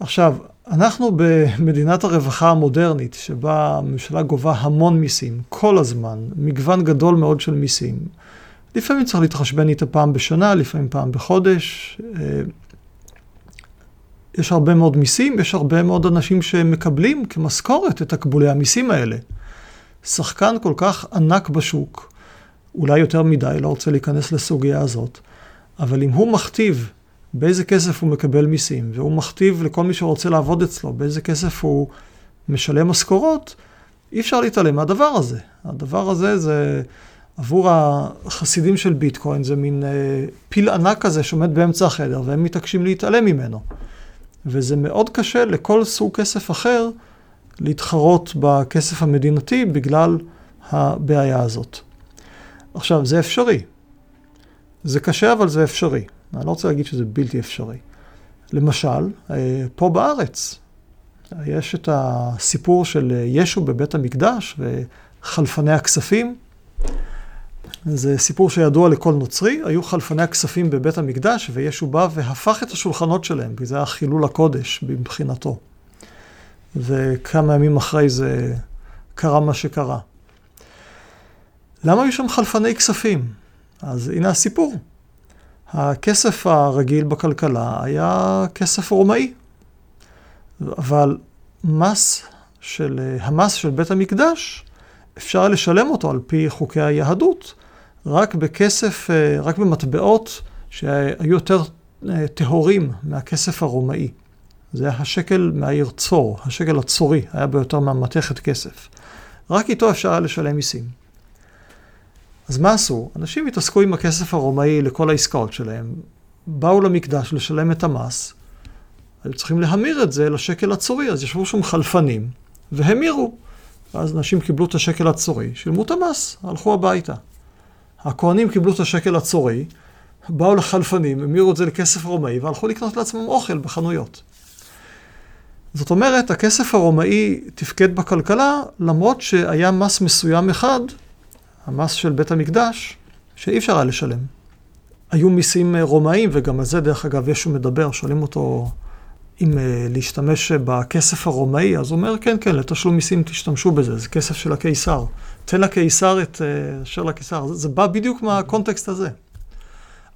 עכשיו, אנחנו במדינת הרווחה המודרנית, שבה הממשלה גובה המון מיסים, כל הזמן, מגוון גדול מאוד של מיסים. לפעמים צריך להתחשבן איתה פעם בשנה, לפעמים פעם בחודש. אה, יש הרבה מאוד מיסים, יש הרבה מאוד אנשים שמקבלים כמשכורת את תקבולי המיסים האלה. שחקן כל כך ענק בשוק, אולי יותר מדי, לא רוצה להיכנס לסוגיה הזאת, אבל אם הוא מכתיב באיזה כסף הוא מקבל מיסים, והוא מכתיב לכל מי שרוצה לעבוד אצלו באיזה כסף הוא משלם משכורות, אי אפשר להתעלם מהדבר הזה. הדבר הזה זה עבור החסידים של ביטקוין, זה מין אה, פיל ענק כזה שעומד באמצע החדר, והם מתעקשים להתעלם ממנו. וזה מאוד קשה לכל סוג כסף אחר להתחרות בכסף המדינתי בגלל הבעיה הזאת. עכשיו, זה אפשרי. זה קשה, אבל זה אפשרי. אני לא רוצה להגיד שזה בלתי אפשרי. למשל, אה, פה בארץ, יש את הסיפור של ישו בבית המקדש וחלפני הכספים. זה סיפור שידוע לכל נוצרי, היו חלפני הכספים בבית המקדש וישו בא והפך את השולחנות שלהם, כי זה היה חילול הקודש מבחינתו. וכמה ימים אחרי זה קרה מה שקרה. למה היו שם חלפני כספים? אז הנה הסיפור. הכסף הרגיל בכלכלה היה כסף רומאי, אבל מס של, המס של בית המקדש, אפשר לשלם אותו על פי חוקי היהדות, רק בכסף, רק במטבעות שהיו יותר אה, טהורים מהכסף הרומאי. זה היה השקל מהעיר צור, השקל הצורי, היה ביותר מהמתכת כסף. רק איתו אפשר היה לשלם מיסים. אז מה עשו? אנשים התעסקו עם הכסף הרומאי לכל העסקאות שלהם, באו למקדש לשלם את המס, היו צריכים להמיר את זה לשקל הצורי, אז ישבו שם חלפנים והמירו. ואז אנשים קיבלו את השקל הצורי, שילמו את המס, הלכו הביתה. הכהנים קיבלו את השקל הצורי, באו לחלפנים, המירו את זה לכסף רומאי והלכו לקנות לעצמם אוכל בחנויות. זאת אומרת, הכסף הרומאי תפקד בכלכלה למרות שהיה מס מסוים אחד המס של בית המקדש, שאי אפשר היה לשלם. היו מיסים אה, רומאים, וגם על זה דרך אגב ישו מדבר, שואלים אותו אם uh, להשתמש בכסף הרומאי, אז הוא אומר, כן, כן, לתשלום מיסים תשתמשו בזה, זה כסף של הקיסר. תן לקיסר את אה, אשר לקיסר. זה, זה בא בדיוק מהקונטקסט הזה.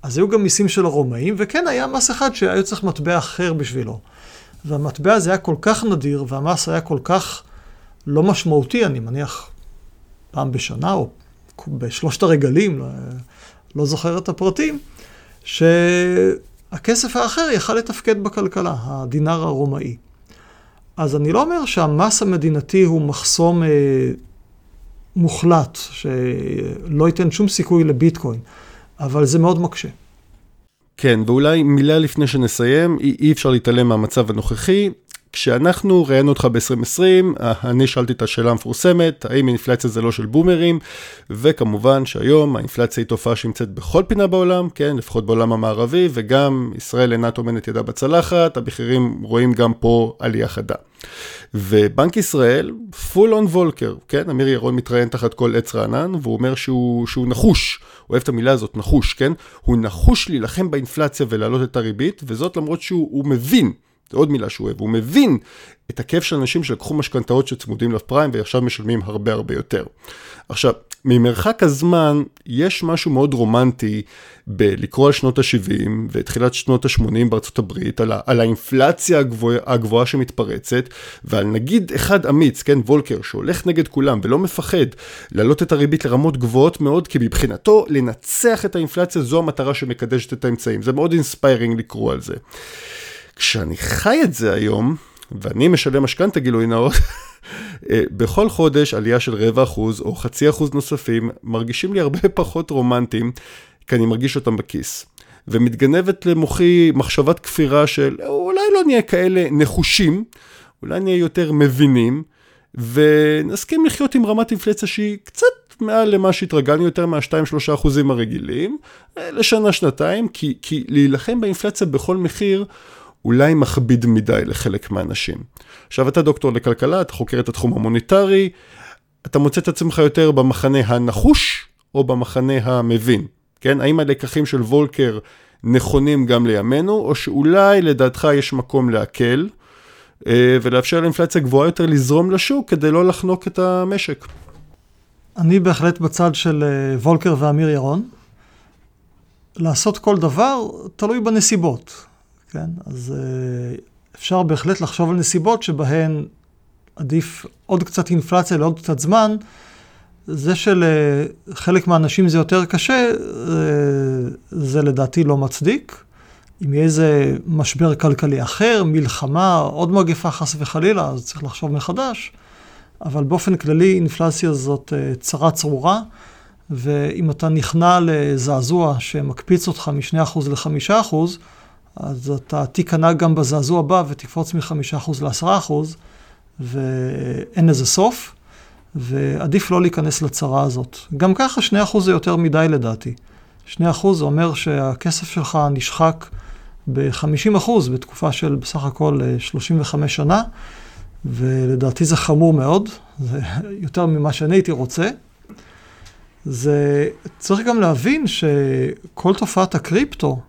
אז היו גם מיסים של הרומאים, וכן היה מס אחד שהיה צריך מטבע אחר בשבילו. והמטבע הזה היה כל כך נדיר, והמס היה כל כך לא משמעותי, אני מניח, פעם בשנה או בשלושת הרגלים, לא, לא זוכר את הפרטים, שהכסף האחר יכל לתפקד בכלכלה, הדינר הרומאי. אז אני לא אומר שהמס המדינתי הוא מחסום אה, מוחלט, שלא ייתן שום סיכוי לביטקוין, אבל זה מאוד מקשה. כן, ואולי מילה לפני שנסיים, אי, אפשר להתעלם מהמצב הנוכחי. כשאנחנו ראיינו אותך ב-2020, אני שאלתי את השאלה המפורסמת, האם אינפלציה זה לא של בומרים, וכמובן שהיום האינפלציה היא תופעה שנמצאת בכל פינה בעולם, כן, לפחות בעולם המערבי, וגם ישראל אינה טומנת ידה בצלחת, המחירים רואים גם פה עלייה חדה. ובנק ישראל, full on וולקר, כן, אמיר ירון מתראיין תחת כל עץ רענן, והוא אומר שהוא, שהוא נחוש, הוא אוהב את המילה הזאת, נחוש, כן? הוא נחוש להילחם באינפלציה ולהעלות את הריבית, וזאת למרות שהוא מבין. זה עוד מילה שהוא אוהב, הוא מבין את הכאב של אנשים שלקחו משכנתאות שצמודים לפריים ועכשיו משלמים הרבה הרבה יותר. עכשיו, ממרחק הזמן, יש משהו מאוד רומנטי בלקרוא על שנות ה-70 ותחילת שנות ה-80 בארצות הברית, על, ה- על האינפלציה הגבוה, הגבוהה שמתפרצת, ועל נגיד אחד אמיץ, כן, וולקר, שהולך נגד כולם ולא מפחד להעלות את הריבית לרמות גבוהות מאוד, כי מבחינתו לנצח את האינפלציה זו המטרה שמקדשת את האמצעים. זה מאוד inspiring לקרוא על זה. כשאני חי את זה היום, ואני משלם משכנתה גילוי נאות, אה, בכל חודש עלייה של רבע אחוז או חצי אחוז נוספים מרגישים לי הרבה פחות רומנטיים, כי אני מרגיש אותם בכיס. ומתגנבת למוחי מחשבת כפירה של אולי לא נהיה כאלה נחושים, אולי נהיה יותר מבינים, ונסכים לחיות עם רמת אינפלציה שהיא קצת מעל למה שהתרגלנו יותר מה-2-3 אחוזים הרגילים, אה, לשנה-שנתיים, כי, כי להילחם באינפלציה בכל מחיר אולי מכביד מדי לחלק מהאנשים. עכשיו אתה דוקטור לכלכלה, אתה חוקר את התחום המוניטרי, אתה מוצא את עצמך יותר במחנה הנחוש או במחנה המבין, כן? האם הלקחים של וולקר נכונים גם לימינו, או שאולי לדעתך יש מקום להקל אה, ולאפשר לאינפלציה גבוהה יותר לזרום לשוק כדי לא לחנוק את המשק? אני בהחלט בצד של אה, וולקר ואמיר ירון. לעשות כל דבר תלוי בנסיבות, כן? אז אה, אפשר בהחלט לחשוב על נסיבות שבהן עדיף עוד קצת אינפלציה לעוד קצת זמן. זה שלחלק מהאנשים זה יותר קשה, זה לדעתי לא מצדיק. אם יהיה איזה משבר כלכלי אחר, מלחמה, עוד מגפה חס וחלילה, אז צריך לחשוב מחדש. אבל באופן כללי אינפלציה זאת אה, צרה צרורה, ואם אתה נכנע לזעזוע שמקפיץ אותך מ-2% ל-5%, אז אתה תיכנע גם בזעזוע הבא ותקפוץ מ-5% ל-10%, ואין לזה סוף, ועדיף לא להיכנס לצרה הזאת. גם ככה 2% זה יותר מדי לדעתי. 2% זה אומר שהכסף שלך נשחק ב-50% בתקופה של בסך הכל 35 אה, שנה, ולדעתי זה חמור מאוד, זה יותר ממה שאני הייתי רוצה. זה, צריך גם להבין שכל תופעת הקריפטו,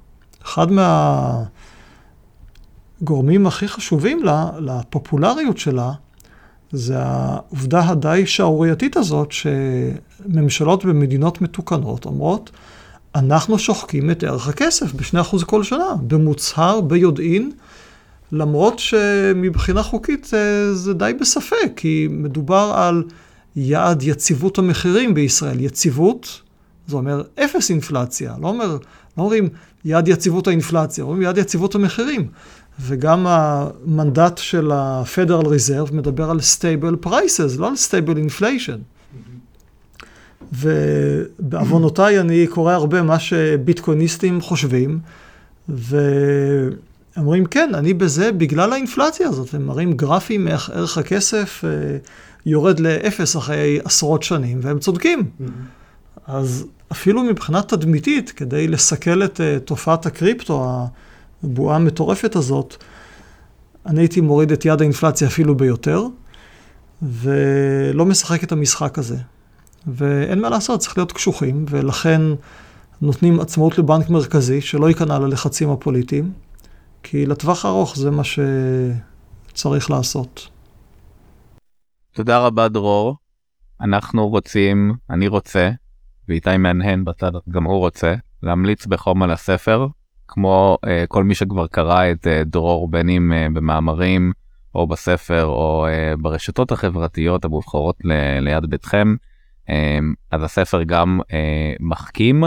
אחד מהגורמים הכי חשובים לה, לפופולריות שלה, זה העובדה הדי שערורייתית הזאת שממשלות במדינות מתוקנות אומרות, אנחנו שוחקים את ערך הכסף ב-2% כל שנה, במוצהר, ביודעין, למרות שמבחינה חוקית זה, זה די בספק, כי מדובר על יעד יציבות המחירים בישראל. יציבות, זה אומר אפס אינפלציה, לא, אומר, לא אומרים יעד יציבות האינפלציה, אומרים יעד יציבות המחירים. וגם המנדט של ה-Federal Reserve מדבר על stable prices, לא על stable inflation. ובעוונותיי אני קורא הרבה מה שביטקויניסטים חושבים, ואומרים, כן, אני בזה בגלל האינפלציה הזאת, הם מראים גרפים איך ערך הכסף אה, יורד לאפס אחרי עשרות שנים, והם צודקים. Mm-hmm. אז אפילו מבחינה תדמיתית, כדי לסכל את uh, תופעת הקריפטו, הבועה המטורפת הזאת, אני הייתי מוריד את יד האינפלציה אפילו ביותר, ולא משחק את המשחק הזה. ואין מה לעשות, צריך להיות קשוחים, ולכן נותנים עצמאות לבנק מרכזי, שלא ייכנע ללחצים הפוליטיים, כי לטווח הארוך זה מה שצריך לעשות. תודה רבה דרור. אנחנו רוצים, אני רוצה, ואיתי מהנהן בצד גם הוא רוצה, להמליץ בחום על הספר, כמו uh, כל מי שכבר קרא את uh, דרור בין אם uh, במאמרים או בספר או uh, ברשתות החברתיות המובחרות ל- ליד ביתכם. אמ, אז הספר גם אה, מחכים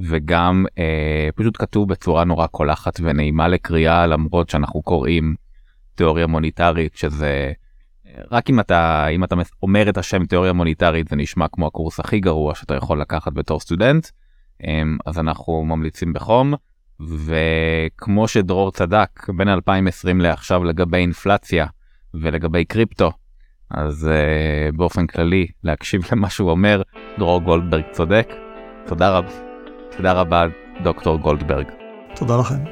וגם אה, פשוט כתוב בצורה נורא קולחת ונעימה לקריאה למרות שאנחנו קוראים תיאוריה מוניטרית שזה רק אם אתה אם אתה אומר את השם תיאוריה מוניטרית זה נשמע כמו הקורס הכי גרוע שאתה יכול לקחת בתור סטודנט אמ, אז אנחנו ממליצים בחום וכמו שדרור צדק בין 2020 לעכשיו לגבי אינפלציה ולגבי קריפטו אז uh, באופן כללי להקשיב למה שהוא אומר, דרור גולדברג צודק. תודה רבה, תודה רבה דוקטור גולדברג. תודה לכם.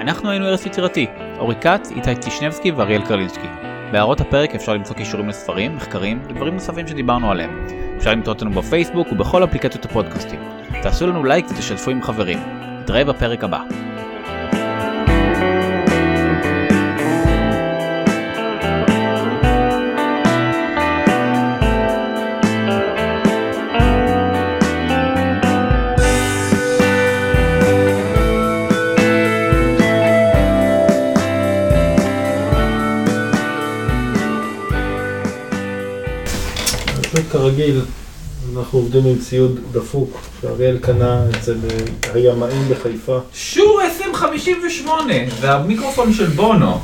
אנחנו היינו ארץ יצירתי, אורי כץ, איתי טישנבסקי ואריאל קרלינסקי. בהערות הפרק אפשר למצוא קישורים לספרים, מחקרים ודברים נוספים שדיברנו עליהם. אפשר למצוא אותנו בפייסבוק ובכל אפליקציות הפודקאסטים. תעשו לנו לייק ותשתפו עם חברים. נתראה בפרק הבא. כרגיל, אנחנו עובדים עם ציוד דפוק, שאריאל קנה אצל הימאים בחיפה. שור 2058, זה המיקרופון של בונו.